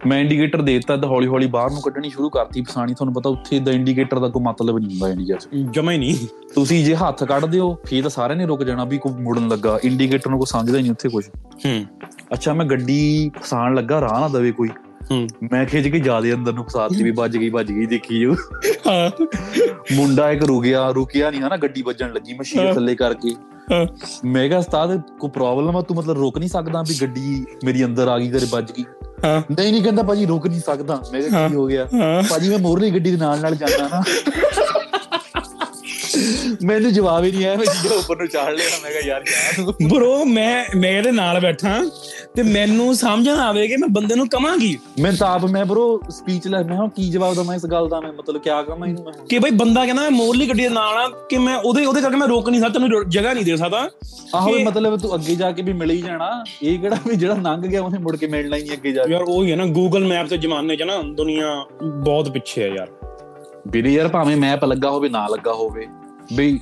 ਮੈਂ ਇੰਡੀਕੇਟਰ ਦੇਤਾ ਤਾਂ ਹੌਲੀ ਹੌਲੀ ਬਾਹਰ ਨੂੰ ਕੱਢਣੀ ਸ਼ੁਰੂ ਕਰਤੀ। ਫਸਾਣੀ ਤੁਹਾਨੂੰ ਪਤਾ ਉੱਥੇ ਦਾ ਇੰਡੀਕੇਟਰ ਦਾ ਕੋਈ ਮਤਲਬ ਨਹੀਂ ਹੁੰਦਾ ਇੰਡੀਆ 'ਚ। ਜਮਾ ਹੀ ਨਹੀਂ। ਤੁਸੀਂ ਜੇ ਹੱਥ ਕੱਢ ਦਿਓ ਫੇਰ ਤਾਂ ਸਾਰਿਆਂ ਨੇ ਰੁਕ ਜਾਣਾ ਵੀ ਕੋਈ ਮੁੜਨ ਲੱਗਾ। ਇੰਡੀਕੇਟਰ ਨੂੰ ਕੋਈ ਸਮਝਦਾ ਹੀ ਨਹੀਂ ਉੱਥੇ ਕੁਝ ਹੂੰ। ਅੱਛਾ ਮੈਂ ਗੱਡੀ ਫਸਾਣ ਲੱਗਾ ਰਾਹ ਨਾ ਦਵੇ ਕੋਈ। ਹੂੰ। ਮੈਂ ਖਿੱਚ ਕੇ ਜਿਆਦੇ ਅੰਦਰ ਨੂੰ ਫਸਾਤੀ ਵੀ ਵੱਜ ਗਈ ਵੱਜ ਗਈ ਦੇਖੀ ਜੋ ਹਾਂ। ਮੁੰਡਾ ਇੱਕ ਰੁਕਿਆ ਰੁਕਿਆ ਨਹੀਂ ਹਨਾ ਗੱਡੀ ਵੱਜਣ ਲੱਗੀ ਮਸ਼ੀਨ ਹਾਂ। ਥੱਲੇ ਕਰਕੇ। ਹਾਂ। ਮੈਂ ਕਿਹਾ ਉਸਤਾਦ ਕੋਈ ਪ੍ਰੋਬਲਮ ਆ? ਤੂੰ ਮਤਲਬ ਰੁਕ ਨਹੀਂ ਸਕਦਾ ਵੀ ਗੱਡੀ ਮੇਰੀ ਅੰਦਰ ਆ ਗਈ ਤੇਰੇ ਵੱਜ ਗਈ। ਹਾਂ ਨਹੀਂ ਨਹੀਂ ਕਹਿੰਦਾ ਭਾਜੀ ਰੁਕ ਨਹੀਂ ਸਕਦਾ। ਮੈਂ ਕਿਹਾ। ਕੀ ਹੋ ਗਿਆ? ਭਾਜੀ ਮੈਂ ਮੋਰਲੀ ਗੱਡੀ ਦੇ ਨਾਲ ਨਾਲ ਜਾਂਦਾ ਨਾ। ਮੈਨੂੰ ਜਵਾਬ ਹੀ ਨਹੀਂ ਆਇਆ ਮੈਂ ਜਿਹੜਾ ਉੱਪਰ ਨੂੰ ਚਾੜ ਲਿਆ ਮੈਂ ਕਿਹਾ ਯਾਰ ਤੂੰ ਬ్రో ਮੈਂ ਮੈਂ ਇਹਦੇ ਨਾਲ ਬੈਠਾ ਤੇ ਮੈਨੂੰ ਸਮਝ ਨਾ ਆਵੇ ਕਿ ਮੈਂ ਬੰਦੇ ਨੂੰ ਕਵਾਂਗੀ। ਮੈਂ ਤਾਂ ਆਪ ਮੈਂ ਬਰੋ ਸਪੀਚ ਲੈ ਮੈਂ ਹਾਂ ਕੀ ਜਵਾਬ ਦਵਾਂ ਇਸ ਗੱਲ ਦਾ ਮੈਂ? ਮਤਲਬ ਕਿਆ ਕਹਾਂ ਇਹਨੂੰ ਮੈਂ? ਕਿ ਬਈ ਬੰਦਾ ਕਹਿੰਦਾ ਮੈਂ ਮੋਰਲੀ ਗੱਡੀ ਦੇ ਨਾਲ ਆ ਕਿ ਮੈਂ ਉਹਦੇ ਉਹਦੇ ਕਰਕੇ ਮੈਂ ਰੋਕ ਨਹੀਂ ਸਕਦਾ ਤੈਨੂੰ ਜਗ੍ਹਾ ਨਹੀਂ ਦੇ ਸਕਦਾ। ਆਹੋ ਕਿ- ਮਤਲਬ ਤੂੰ ਅੱਗੇ ਜਾ ਕੇ ਵੀ ਮਿਲ ਹੀ ਜਾਣਾ। ਇਹ ਕਿਹੜਾ ਵੀ ਜਿਹੜਾ ਲੰਘ ਗਿਆ ਉਹਨੇ ਮੁੜ ਕੇ ਮਿਲਣਾ ਹੀ ਅੱਗੇ ਜਾ ਕੇ। ਯਾਰ ਉਹ ਹੀ ਹੈ ਨਾ ਗੂਗਲ ਮੈਪ ਦੇ ਜ਼ਮਾਨੇ 'ਚ ਨਾ ਦੁਨੀਆ ਬਹੁਤ ਪਿੱਛੇ ਹੈ ਯਾਰ। ਵੀਰੇ ਯਾਰ ਭਾਵੇਂ ਮੈਪ ਲੱਗਾ ਹੋਵੇ ਨਾ ਲੱਗਾ ਹੋਵੇ ਬਈ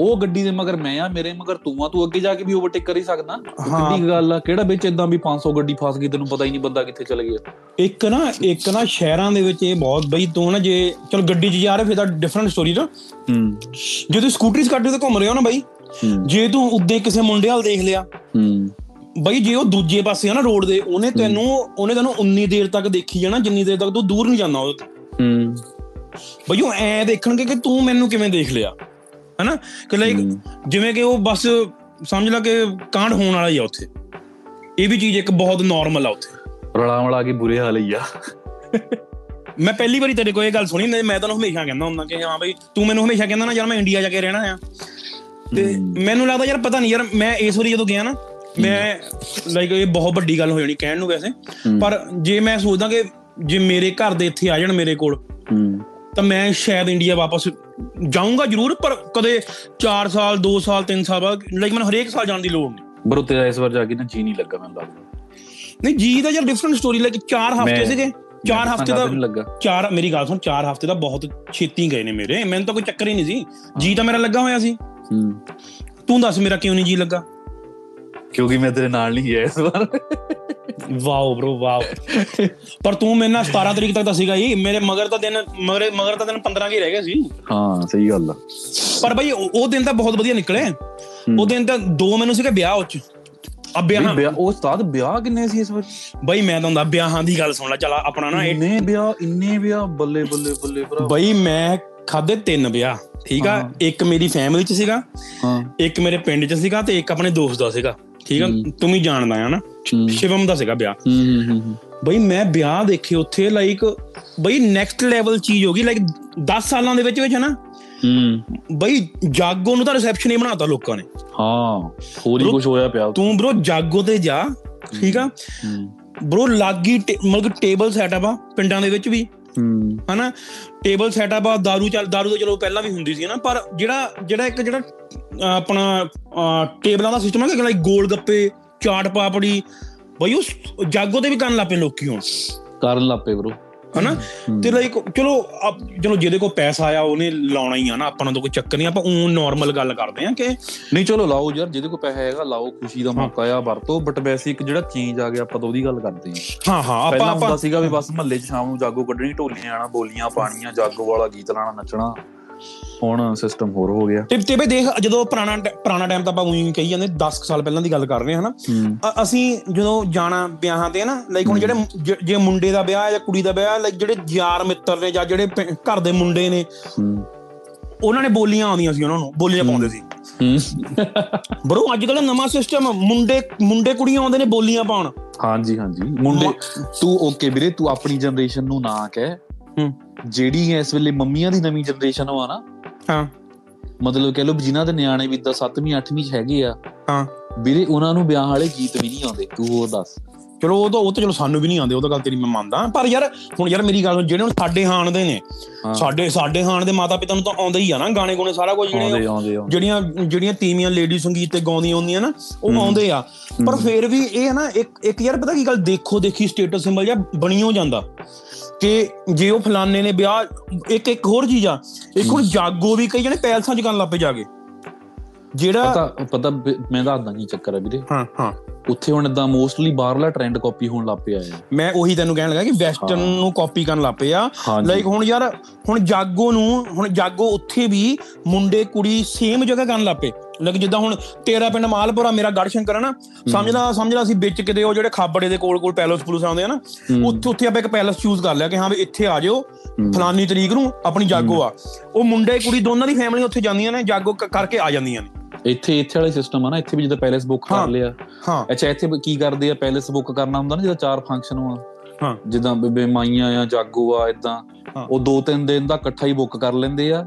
ਉਹ ਗੱਡੀ ਦੇ ਮਗਰ ਮੈਂ ਆ ਮੇਰੇ ਮਗਰ ਤੂੰ ਆ ਤੂੰ ਅੱਗੇ ਜਾ ਕੇ ਵੀ ਓਵਰਟੇਕ ਕਰ ਹੀ ਸਕਦਾ। ਹਾਂ। ਕਿੱਡੀ ਕੁ ਗੱਲ ਆ ਕਿਹੜਾ ਵਿੱਚ ਇਦਾਂ ਵੀ 500 ਗੱਡੀ ਫਸ ਗਈ ਤੈਨੂੰ ਪਤਾ ਹੀ ਨਹੀਂ ਬੰਦਾ ਕਿੱਥੇ ਚਲ ਗਿਆ। ਇੱਕ ਨਾ ਇੱਕ ਨਾ ਸ਼ਹਿਰਾਂ ਦੇ ਵਿੱਚ ਇਹ ਬਹੁਤ ਬਈ ਤੂੰ ਨਾ ਜੇ ਚਲ ਗੱਡੀ 'ਚ ਜਾ ਰਿਹਾ ਫਿਰ ਤਾਂ ਡਿਫਰੈਂਟ ਸਟੋਰੀ ਨਾ। ਹੂੰ। ਜੇ ਤੂੰ ਸਕੂਟਰੀ ਸਕਾਟਰੀ ਤੇ ਘੁੰਮ ਰਿਹਾ ਨਾ ਬਈ ਹੂੰ। ਜੇ ਤੂੰ ਉੱਦੇ ਕਿਸੇ ਮੁੰਡੇ ਵਾਲ ਦੇਖ ਲਿਆ ਹੂੰ। ਬਈ ਜੇ ਉਹ ਦੂਜੇ ਪਾਸੇ ਆ ਨਾ ਰੋਡ ਦੇ ਉਹਨੇ ਤੈਨੂੰ ਉਹਨੇ ਤੈਨੂੰ ਉਨੀ ਦੇਰ ਤੱਕ ਦੇਖੀ ਜਾਣਾ ਜਿੰਨੀ ਦੇਰ ਤੱਕ ਤੂੰ ਦੂਰ ਨਹੀਂ ਜਾਂਦਾ ਉਹਦੇ ਤੋਂ। ਹੂੰ। ਬਈ ਉਹ ਐ ਦੇਖਣਗੇ ਕਿ ਤੂੰ ਮੈਨੂੰ ਕਿਵੇਂ ਦੇਖ ਲਿਆ। ਹਨਾ? ਕਿ ਲਾਈਕ ਜਿਵੇਂ ਕਿ ਉਹ ਬਸ ਸਮਝ ਲਾ ਕਿ ਕਾਂਡ ਹੋਣ ਵਾਲਾ ਹੀ ਆ ਉੱਥੇ। ਇਹ ਵੀ ਚੀਜ਼ ਇੱਕ ਬਹੁਤ ਨਾਰਮਲ ਆ ਉੱਥੇ। ਰਲਾ ਮਲਾ ਕੇ ਬੁਰੇ ਹਾਲ ਹੀ ਆ। ਮੈਂ ਪਹਿਲੀ ਵਾਰੀ ਤੇਰੇ ਕੋਲ ਇਹ ਗੱਲ ਸੁਣੀ ਮੈਂ ਤੈਨੂੰ ਹਮੇਸ਼ਾ ਕਹਿੰਦਾ ਹੁੰਦਾ ਕਿ ਹਾਂ ਬਈ ਤੂੰ ਮੈਨੂੰ ਹਮੇਸ਼ਾ ਕਹਿੰਦਾ ਨਾ ਯਾਰ ਮੈਂ ਇੰਡੀਆ ਜਾ ਕੇ ਰਹਿਣਾ ਆ। ਤੇ ਮੈਨੂੰ ਲੱਗਦਾ ਯਾਰ ਪਤਾ ਨਹੀਂ ਯਾਰ ਮੈਂ ਇਸ ਵਾਰੀ ਜਦੋਂ ਗਿਆ ਨਾ ਮੈਂ ਲਾਈਕ ਇਹ ਬਹੁਤ ਵੱਡੀ ਗੱਲ ਹੋ ਜਾਣੀ ਕਹਿਣ ਨੂੰ ਵੈਸੇ। ਪਰ ਜੇ ਮੈਂ ਸੋਚਦਾ ਕਿ ਜੇ ਮੇਰੇ ਘਰ ਦੇ ਇੱਥੇ ਆ ਜਾਣ ਮੇਰੇ ਕੋਲ ਤਾਂ ਮੈਂ ਸ਼ਾਇਦ ਇੰਡੀਆ ਵਾਪਸ ਜਾਊਂਗਾ ਜ਼ਰੂਰ ਪਰ ਕਦੇ 4 ਸਾਲ 2 ਸਾਲ 3 ਸਾਲ ਬਾਅਦ ਲਾਈਕ ਮੈਨੂੰ ਹਰੇਕ ਸਾਲ ਜਾਣ ਦੀ ਲੋੜ ਨਹੀਂ। ਬਰੋ ਤੇਰਾ ਇਸ ਵਾਰ ਜਾ ਕੇ ਨਾ ਜੀ ਨਹੀਂ ਲੱਗਾ ਮੈਨੂੰ ਲੱਗਦਾ ਨਹੀਂ ਜੀ ਦਾ ਯਾਰ ਡਿਫਰੈਂਟ ਸਟੋਰੀ ਲਾਈਕ 4 ਹਫ਼ਤੇ ਸੀਗੇ। 4 ਹਫ਼ਤੇ ਦਾ ਨਹੀਂ ਲੱਗਾ। ਚਾਰ ਮੇਰੀ ਗੱਲ ਸੁਣ 4 ਹਫ਼ਤੇ ਦਾ ਬਹੁਤ ਛੇਤੀ ਗਏ ਨੇ ਮੇਰੇ। ਮੈਨੂੰ ਤਾਂ ਕੋਈ ਚੱਕਰ ਹੀ ਨਹੀਂ ਸੀ। ਜੀ ਤਾਂ ਮੇਰਾ ਲੱਗਾ ਹੋਇਆ ਸੀ। ਤੂੰ ਦੱਸ ਮੇਰਾ ਕਿਉਂ ਨਹੀਂ ਜੀ ਲੱਗਾ? ਕਿਉਂਕਿ ਮੈਂ ਤੇਰੇ ਨਾਲ ਨਹੀਂ ਗਿਆ ਇਸ ਵਾਰ। Wow bro wow. ਪਰ ਤੂੰ ਮੇਰੇ ਨਾਲ 17 ਤਰੀਕ ਤੱਕ ਤਾਂ ਸੀਗਾ ਹੀ ਮੇਰੇ ਮਗਰ ਤਾਂ ਦਿਨ ਮਗਰ ਮਗਰ ਤਾਂ ਦਿਨ 15 ਕੇ ਰਹਿ ਗਏ ਸੀ। ਹਾਂ ਸਹੀ ਗੱਲ ਆ। ਪਰ ਬਈ ਉਹ ਦਿਨ ਤਾਂ ਬਹੁਤ ਵਧੀਆ ਨਿਕਲੇ। ਉਹ ਦਿਨ ਤਾਂ ਦੋ ਮੈਨੂੰ ਸੀਗਾ ਵਿਆਹ ਉੱਚ ਆ ਵਿਆਹ। ਉਹ ਉਸਤਾਦ ਵਿਆਹ ਕਿੰਨੇ ਸੀ ਇਸ ਵਾਰ? ਬਈ ਮੈਂ ਤਾਂ ਹੁੰਦਾ ਵਿਆਹਾਂ ਦੀ ਗੱਲ ਸੁਣ ਲੈ ਚਲ ਆਪਣਾ ਨਾ ਇੰਨੇ ਵਿਆਹ ਇੰਨੇ ਵਿਆਹ ਬੱਲੇ ਬੱਲੇ ਬੱਲੇ ਭਰਾ। ਬਈ ਮੈਂ ਖਾਦੇ ਤਿੰਨ ਵਿਆਹ ਠੀਕ ਆ? ਇੱਕ ਮੇਰੀ ਫੈਮਿਲੀ ਚ ਸੀਗਾ ਹਾਂ। ਇੱਕ ਮੇਰੇ ਪਿੰਡ ਚ ਸੀਗਾ ਤੇ ਇੱਕ ਆਪਣੇ ਦੋਸਤ ਦਾ ਸੀਗਾ। ਠੀਕ ਆ? ਤੂੰ ਵੀ ਜਾਣਦਾ ਆ ਨਾ ਹੂੰ। ਸ਼ਿਵਮ ਦਾ ਸੀਗਾ ਵਿਆਹ। ਹੂੰ ਹੂੰ, ਹੂੰ ਬਈ ਮੈਂ ਵਿਆਹ ਦੇਖੇ ਉੱਥੇ ਲਾਈਕ ਬਈ ਨੈਕਸਟ ਲੈਵਲ ਚੀਜ਼ ਹੋ ਗਈ ਲਾਈਕ 10 ਸਾਲਾਂ ਦੇ ਵਿੱਚ ਵਿੱਚ ਹੈ ਨਾ ਹੂੰ। ਬਈ ਜਾਗੋ ਨੂੰ ਤਾਂ ਰਿਸੈਪਸ਼ਨ ਹੀ ਬਣਾਤਾ ਲੋਕਾਂ ਨੇ। ਹਾਂ ਹੋਰ ਹੀ ਕੁਝ ਹੋਇਆ ਪਿਆ ਤੂੰ ਬ్రో ਜਾਗੋ ਤੇ ਜਾ ਠੀਕ ਆ? ਹੂੰ। ਬ్రో ਲਾਗੀ ਮਤਲਬ ਟੇਬਲ ਸੈਟਅਪ ਆ ਪਿੰਡਾਂ ਦੇ ਵਿੱਚ ਵੀ। ਹੂੰ ਹਨਾ? ਟੇਬਲ ਸੈਟਅਪ ਆ ਦਾਰੂ ਚੱਲ ਦਾਰੂ ਤਾਂ ਚਲੋ ਪਹਿਲਾਂ ਵੀ ਹੁੰਦੀ ਸੀ ਨਾ ਪਰ ਜਿਹੜਾ ਜਿਹੜਾ ਇੱਕ ਜਿਹੜਾ ਆਪਣਾ ਟੇਬਲਾਂ ਦਾ ਸਿਸਟਮ ਹੈ ਕਿ ਲਾਈਕ ਗੋਲ ਗੱਪੇ ਚਾਟ ਪਾਪੜੀ ਬਈ ਉਹ ਜਾਗੋ ਤੇ ਵੀ ਕਰਨ ਲੱਪੇ ਲੋਕੀ ਹੁਣ। ਕਰਨ ਲੱਪੇ ਬ్రో ਹਨਾ? ਤੇ ਲਾਈਕ ਚਲੋ ਆਪ- ਚਲੋ ਜਿਹਦੇ ਕੋਲ ਪੈਸਾ ਆਇਆ ਉਹਨੇ ਲਾਉਣਾ ਹੀ ਆ ਨਾ ਆਪਾਂ ਨੂੰ ਤਾਂ ਕੋਈ ਚੱਕਰ ਨਹੀਂ ਆਪਾਂ ਉਹ ਨਾਰਮਲ ਗੱਲ ਕਰਦੇ ਆ ਕਿ ਨਹੀਂ ਚਲੋ ਲਾਓ ਯਾਰ ਜਿਹਦੇ ਕੋਲ ਪੈਸਾ ਹੈਗਾ ਲਾਓ ਖੁਸ਼ੀ ਦਾ ਮੌਕਾ ਆ ਵਰਤੋ ਬਟ ਵੈਸੇ ਇੱਕ ਜਿਹੜਾ ਚੇਂਜ ਆ ਗਿਆ ਆਪਾਂ ਤਾਂ ਉਹਦੀ ਗੱਲ ਕਰਦੇ ਹਾਂ ਹਾਂ ਹਾਂ ਆਪਾਂ ਆਪਾਂ ਸੀਗਾ ਵੀ ਬਸ ਮਹੱਲੇ 'ਚ ਸ਼ਾਮ ਨੂੰ ਜਾਗੋ ਕੱਢਣੀ ਢੋਲੀਆਂ ਆਣਾ ਬੋਲੀਆਂ ਪਾਣੀਆਂ ਜਾਗੋ ਵਾਲਾ ਗੀਤ ਲਾਣਾ ਨੱਚਣਾ। ਹੁਣ ਸਿਸਟਮ ਹੋਰ ਹੋ ਗਿਆ। ਤੇ ਤੇ ਬਈ ਦੇਖ ਜਦੋਂ ਪੁਰਾਣਾ ਪੁਰਾਣਾ ਟਾਈਮ ਤਾਂ ਆਪਾਂ ਉਹੀ ਕਹੀ ਜਾਂਦੇ 10 ਸਾਲ ਪਹਿਲਾਂ ਦੀ ਗੱਲ ਕਰ ਰਹੇ ਹਾਂ ਹਨਾ? ਅਸੀਂ ਜਦੋਂ ਜਾਣਾ ਵਿਆਹਾਂ ਤੇ ਨਾ ਲਾਈਕ ਹੁਣ ਜਿਹੜੇ ਜ- ਮੁੰਡੇ ਦਾ ਵਿਆਹ ਹੈ ਜਾਂ ਕੁੜੀ ਦਾ ਵਿਆਹ ਲਾਈਕ ਜਿਹੜੇ ਯਾਰ ਮਿੱਤਰ ਨੇ ਜਾਂ ਜਿਹੜੇ ਘਰ ਦੇ ਮੁੰਡੇ ਨੇ ਉਹਨਾਂ ਨੇ ਬੋਲੀਆਂ ਆਉਂਦੀਆਂ ਸੀ ਉਹਨਾਂ ਨੂੰ ਬੋਲੀਆਂ ਪਾਉਂਦੇ ਸੀ। ਬਰੋ ਅੱਜ ਕੱਲ ਨਵਾਂ ਸਿਸਟਮ ਮੁੰਡੇ ਮੁੰਡੇ ਕੁੜੀਆਂ ਆਉਂਦੇ ਨੇ ਬੋਲੀਆਂ ਪਾਉਣ। ਹਾਂਜੀ ਹਾਂਜੀ। ਮੁੰਡੇ ਤੂੰ ਓਕੇ ਵੀਰੇ ਤੂੰ ਆਪਣੀ ਜਨਰੇਸ਼ਨ ਨੂੰ ਨਾ ਕਹਿ। ਹੂੰ। ਜਿਹੜੀ ਇਸ ਵੇਲੇ ਮੰਮੀਆਂ ਦੀ ਨਵੀਂ ਜਨਰੇਸ਼ਨ ਆ ਨਾ ਹਾਂ। ਮਤਲਬ ਕਹਿ ਵੀ ਜਿਨ੍ਹਾਂ ਦੇ ਨਿਆਣੇ ਵੀ ਇਦਾਂ 7ਵੀਂ 8ਵੀਂ ਚ ਹੈਗੇ ਆ ਹਾਂ। ਵੀਰੇ ਉਹਨਾਂ ਨੂੰ ਵਿਆਹ ਵਾਲੇ ਗੀਤ ਵੀ ਨਹੀਂ ਆਉਂਦੇ ਤੂੰ ਹੋਰ ਦੱਸ। ਚਲੋ ਉਹ ਤਾਂ ਉਹ ਤਾਂ ਚਲੋ ਸਾਨੂੰ ਵੀ ਨਹੀਂ ਆਉਂਦੇ ਉਹ ਤਾਂ ਗੱਲ ਤੇਰੀ ਮੈਂ ਮੰਨਦਾ। ਪਰ ਯਾਰ ਹੁਣ ਯਾਰ ਮੇਰੀ ਗੱਲ ਜਿਹੜੇ ਹੁਣ ਸਾਡੇ ਹਾਣ ਦੇ ਨੇ। ਸਾਡੇ ਸਾਡੇ ਹਾਣ ਦੇ ਮਾਤਾ ਪਿਤਾ ਨੂੰ ਤਾਂ ਆਉਂਦਾ ਹੀ ਆ ਨਾ ਗਾਣੇ ਗੋਣੇ ਸਾਰਾ ਕੁਝ ਜਿਹੜੇ ਜਿਹੜੀਆਂ ਜਿਹੜੀਆਂ ਤੀਵੀਆਂ ਲੇਡੀ ਸੰਗੀਤ ਤੇ ਗਾਉਂਦੀਆਂ ਹੁੰਦੀਆਂ ਨਾ ਉਹ ਆਉਂਦੇ ਆ। ਪਰ ਫਿਰ ਵੀ ਇਹ ਹੈ ਨਾ ਇੱਕ ਇੱਕ ਯਾਰ ਪਤਾ ਕੀ ਗੱਲ ਦੇਖੋ ਦੇਖੀ ਸਟੇਟਸ ਸਿੰਬਲ ਜਾਂ ਬਣੀ ਹੋ ਜਾਂਦਾ। ਕਿ ਜੇ ਉਹ ਫਲਾਣੇ ਨੇ ਵਿਆਹ ਇੱਕ ਇੱਕ ਹੋਰ ਚੀਜ਼ ਆ ਇੱਕ ਹੁਣ ਜਾਗੋ ਵੀ ਕਈ ਜਣੇ ਪੈਲਸਾਂ ਚ ਕਰਨ ਲੱਪੇ ਜਾ ਕੇ ਜਿਹੜਾ ਪਤਾ ਪਤਾ ਮੈਂ ਦੱਸਦਾ ਕੀ ਚੱਕਰ ਹੈ ਵੀਰੇ। ਹਾਂ ਹਾਂ। ਉੱਥੇ ਹੁਣ ਇਦਾਂ ਮੋਸਟਲੀ ਬਾਹਰਲਾ ਟ੍ਰੈਂਡ ਕਾਪੀ ਹੋਣ ਲੱਗ ਪਿਆ ਹੈ। ਮੈਂ ਉਹੀ ਤੈਨੂੰ ਕਹਿਣ ਲੱਗਾ ਕਿ ਵੈਸਟਰਨ ਨੂੰ ਕਾਪੀ ਕਰਨ ਲੱਪੇ ਆ। ਹਾਂਜੀ। ਲਾਈਕ ਹੁਣ ਯਾਰ ਹੁਣ ਜਾਗੋ ਨੂੰ ਹੁਣ ਜਾਗੋ ਉੱਥੇ ਵੀ ਮੁੰਡੇ ਕੁੜੀ ਸੇਮ ਜਗ੍ਹਾ ਕਰਨ ਲੱਪੇ ਲਾਈਕ ਜਿੱਦਾਂ ਹੁਣ ਤੇਰਾ ਪਿੰਡ ਮਾਲਪੁਰਾ ਮੇਰਾ ਗੜ ਸ਼ੰਕਰ ਹੈ ਨਾ ਸਮਝਦਾ ਸਮਝਦਾ ਅਸੀਂ ਵਿੱਚ ਕਿਤੇ ਉਹ ਜਿਹੜੇ ਖਾਬੜੇ ਦੇ ਕੋਲ ਕੋਲ ਪੈਲਸ ਪੁਲਿਸ ਆਉਂਦੇ ਆ ਨਾ ਉੱਥੇ ਉੱਥੇ ਆਪਾਂ ਇੱਕ ਪੈਲਸ ਚੂਜ਼ ਕਰ ਲਿਆ ਕਿ ਹਾਂ ਵੀ ਇੱਥੇ ਆ ਜਾਓ ਫਲਾਨੀ ਤਰੀਕ ਨੂੰ ਆਪਣੀ ਜਾਗੋ ਆ। ਉਹ ਮੁੰਡੇ ਕੁੜੀ ਦੋਨਾਂ ਦੀ ਫੈਮਿਲੀ ਉੱਥੇ ਜਾਂਦੀਆਂ ਨੇ ਜਾਗੋ ਕਰਕੇ ਆ ਜਾਂਦੀਆਂ ਨੇ। ਇੱਥੇ ਇੱਥੇ ਵਾਲੇ ਸਿਸਟਮ ਆ ਨਾ ਇੱਥੇ ਵੀ ਜਦੋਂ ਪੈਲੇਸ ਬੁੱਕ। ਕਰ ਲਿਆ। ਹਾਂ। ਅੱਛਾ ਇੱਥੇ ਕੀ ਕਰਦੇ ਆ ਪੈਲੇਸ ਬੁੱਕ ਕਰਨਾ ਹੁੰਦਾ ਨਾ ਜਦੋਂ ਚਾਰ ਫੰਕਸ਼ਨ ਆ। ਹਾਂ। ਜਿੱਦਾਂ ਬੇਬੇ ਮਾਈਆਂ ਆ ਜਾਗੋ ਆ ਇਦਾਂ। ਉਹ ਦੋ ਤਿੰਨ ਦਿਨ ਦਾ ਇਕੱਠਾ ਹੀ ਬੁੱਕ ਕਰ ਲੈਂਦੇ ਆ।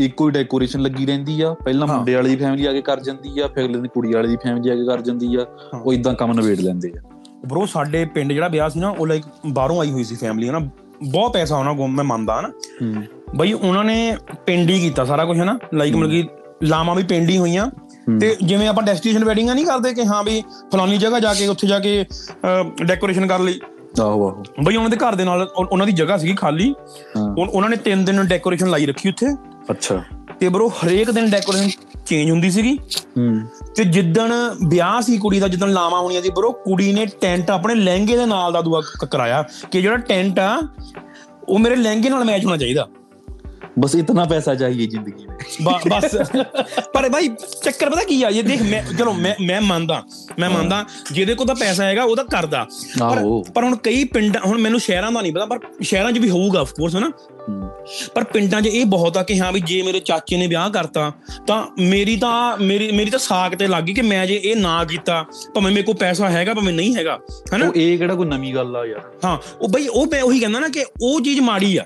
ਇੱਕੋ ਹੀ ਡੈਕੋਰੇਸ਼ਨ ਲੱਗੀ ਰਹਿੰਦੀ ਆ। ਪਹਿਲਾਂ। ਮੁੰਡੇ ਵਾਲੀ ਦੀ ਫੈਮਿਲੀ ਆ ਕੇ ਕਰ ਜਾਂਦੀ ਆ ਫਿਰ ਅਗਲੇ ਦਿਨ ਕੁੜੀ ਵਾਲੀ ਦੀ ਫੈਮਿਲੀ ਆ ਕੇ ਕਰ ਜਾਂਦੀ ਆ। ਉਹ ਇਦਾਂ ਕੰਮ ਨਿਬੇੜ ਲੈਂਦੇ ਆ। ਬ్రో ਸਾਡੇ ਪਿੰਡ ਜਿਹੜਾ ਵਿਆਹ ਸੀ ਨਾ ਉਹ ਲਾਈਕ ਬਾਹਰੋਂ ਆਈ ਹੋਈ ਸੀ ਫੈਮਿਲੀ ਹਨਾ? ਬਹੁਤ ਪੈਸਾ ਉਹਨਾਂ ਕੋਲ ਮੈਂ ਮੰਨਦਾ ਹਨਾ? ਬਈ ਉਹਨਾਂ ਨੇ ਪਿੰਡ ਹੀ ਕੀਤਾ ਸਾਰਾ ਕੁਝ ਹਨਾ? ਲਾਈਕ ਮਤਲਬ ਕਿ ਲਾਵਾਂ ਵੀ ਪਿੰਡ ਹੀ ਹੋਈਆਂ। ਤੇ ਜਿਵੇਂ ਆਪਾਂ ਡੈਸਟੀਨੇਸ਼ਨ ਵੈਡਿੰਗਾਂ ਨਹੀਂ ਕਰਦੇ ਕਿ ਹਾਂ ਵੀ ਫਲਾਨੀ ਜਗ੍ਹਾ ਜਾ ਕੇ ਉੱਥੇ ਜਾ ਕੇ ਡੈਕੋਰੇਸ਼ਨ ਕਰ ਲਈ। ਆਹੋ ਆਹੋ। ਬਈ ਉਹਨਾਂ ਦੇ ਘਰ ਦੇ ਨਾਲ ਉਹ- ਉਹਨਾਂ ਦੀ ਜਗ੍ਹਾ ਸੀਗੀ ਖਾਲੀ। ਉਹਨਾਂ ਨੇ ਤਿੰਨ ਦਿਨ ਡੈਕੋਰੇਸ਼ਨ ਲਾਈ ਰੱਖੀ ਉੱਥੇ। ਅੱਛਾ। ਤੇ ਬਰੋ ਹਰੇਕ ਦਿਨ ਡੈਕੋਰੇਸ਼ਨ ਚੇਂਜ ਹੁੰਦੀ ਸੀਗੀ। ਹੂੰ। ਤੇ ਜਿੱਦਣ ਵਿਆਹ ਸੀ ਕੁੜੀ ਦਾ ਜਿੱਦਣ ਲਾਵਾਂ ਹੋਣੀਆਂ ਸੀ ਬਰੋ ਕੁੜੀ ਨੇ ਟੈਂਟ ਆਪਣੇ ਲਹਿੰਗੇ ਦੇ ਨਾਲ ਦਾ ਦੂਆ ਕਰਾਇਆ ਕਿ ਜਿਹੜਾ ਟੈਂਟ ਆ ਉਹ ਮੇਰੇ ਲਹਿੰਗੇ ਨਾਲ ਮੈਚ ਹੋਣਾ ਚਾਹੀਦਾ। ਬਸ ਇਤਨਾ ਪੈਸਾ ਚਾਹੀਏ ਜ਼ਿੰਦਗੀ में। ਬਸ ਪਰ ਭਾਈ ਚੱਕਰ ਪਤਾ ਕੀ ਆ ਇਹ ਦੇਖ ਮੈਂ ਚਲੋ ਮੈਂ ਮੈਂ ਮੰਨਦਾ ਮੈਂ ਮੰਨਦਾ ਜਿਹਦੇ ਕੋਲ ਤਾਂ ਪੈਸਾ ਹੈਗਾ ਉਹ ਤਾਂ ਕਰਦਾ ਪਰ ਹੁਣ ਕਈ ਪਿੰਡ ਹੁਣ ਮੈਨੂੰ ਸ਼ਹਿਰਾਂ ਦਾ ਨਹੀਂ ਪਤਾ ਪਰ ਸ਼ਹਿਰਾਂ 'ਚ ਵੀ ਹੋਊਗਾ ਆਫ ਕੋਰਸ ਹਨਾ ਪਰ ਪਿੰਡਾਂ 'ਚ ਇਹ ਬਹੁਤ ਆ ਕਿ ਹਾਂ ਵੀ ਜੇ ਮੇਰੇ ਚਾਚੇ ਨੇ ਵਿਆਹ ਕਰਤਾ ਤਾਂ ਮੇਰੀ ਤਾਂ ਮੇਰੀ ਮੇਰੀ ਤਾਂ ਸਾਖ ਤੇ ਲੱਗ ਗਈ ਕਿ ਮੈਂ ਜੇ ਇਹ ਨਾ ਕੀਤਾ ਭਾਵੇਂ ਮੇਰੇ ਕੋਲ ਪੈਸਾ ਹੈਗਾ ਭਾਵੇਂ ਨਹੀਂ ਹੈਗਾ ਹਨਾ ਉਹ ਇਹ ਕਿਹੜਾ ਕੋਈ ਨਵੀਂ ਗੱਲ ਆ ਯਾਰ ਹਾਂ ਉਹ ਬਈ ਉਹ ਮੈਂ ਉਹੀ ਕਹਿੰਦਾ ਨਾ ਕਿ ਉਹ ਚੀਜ਼ ਮਾੜੀ ਆ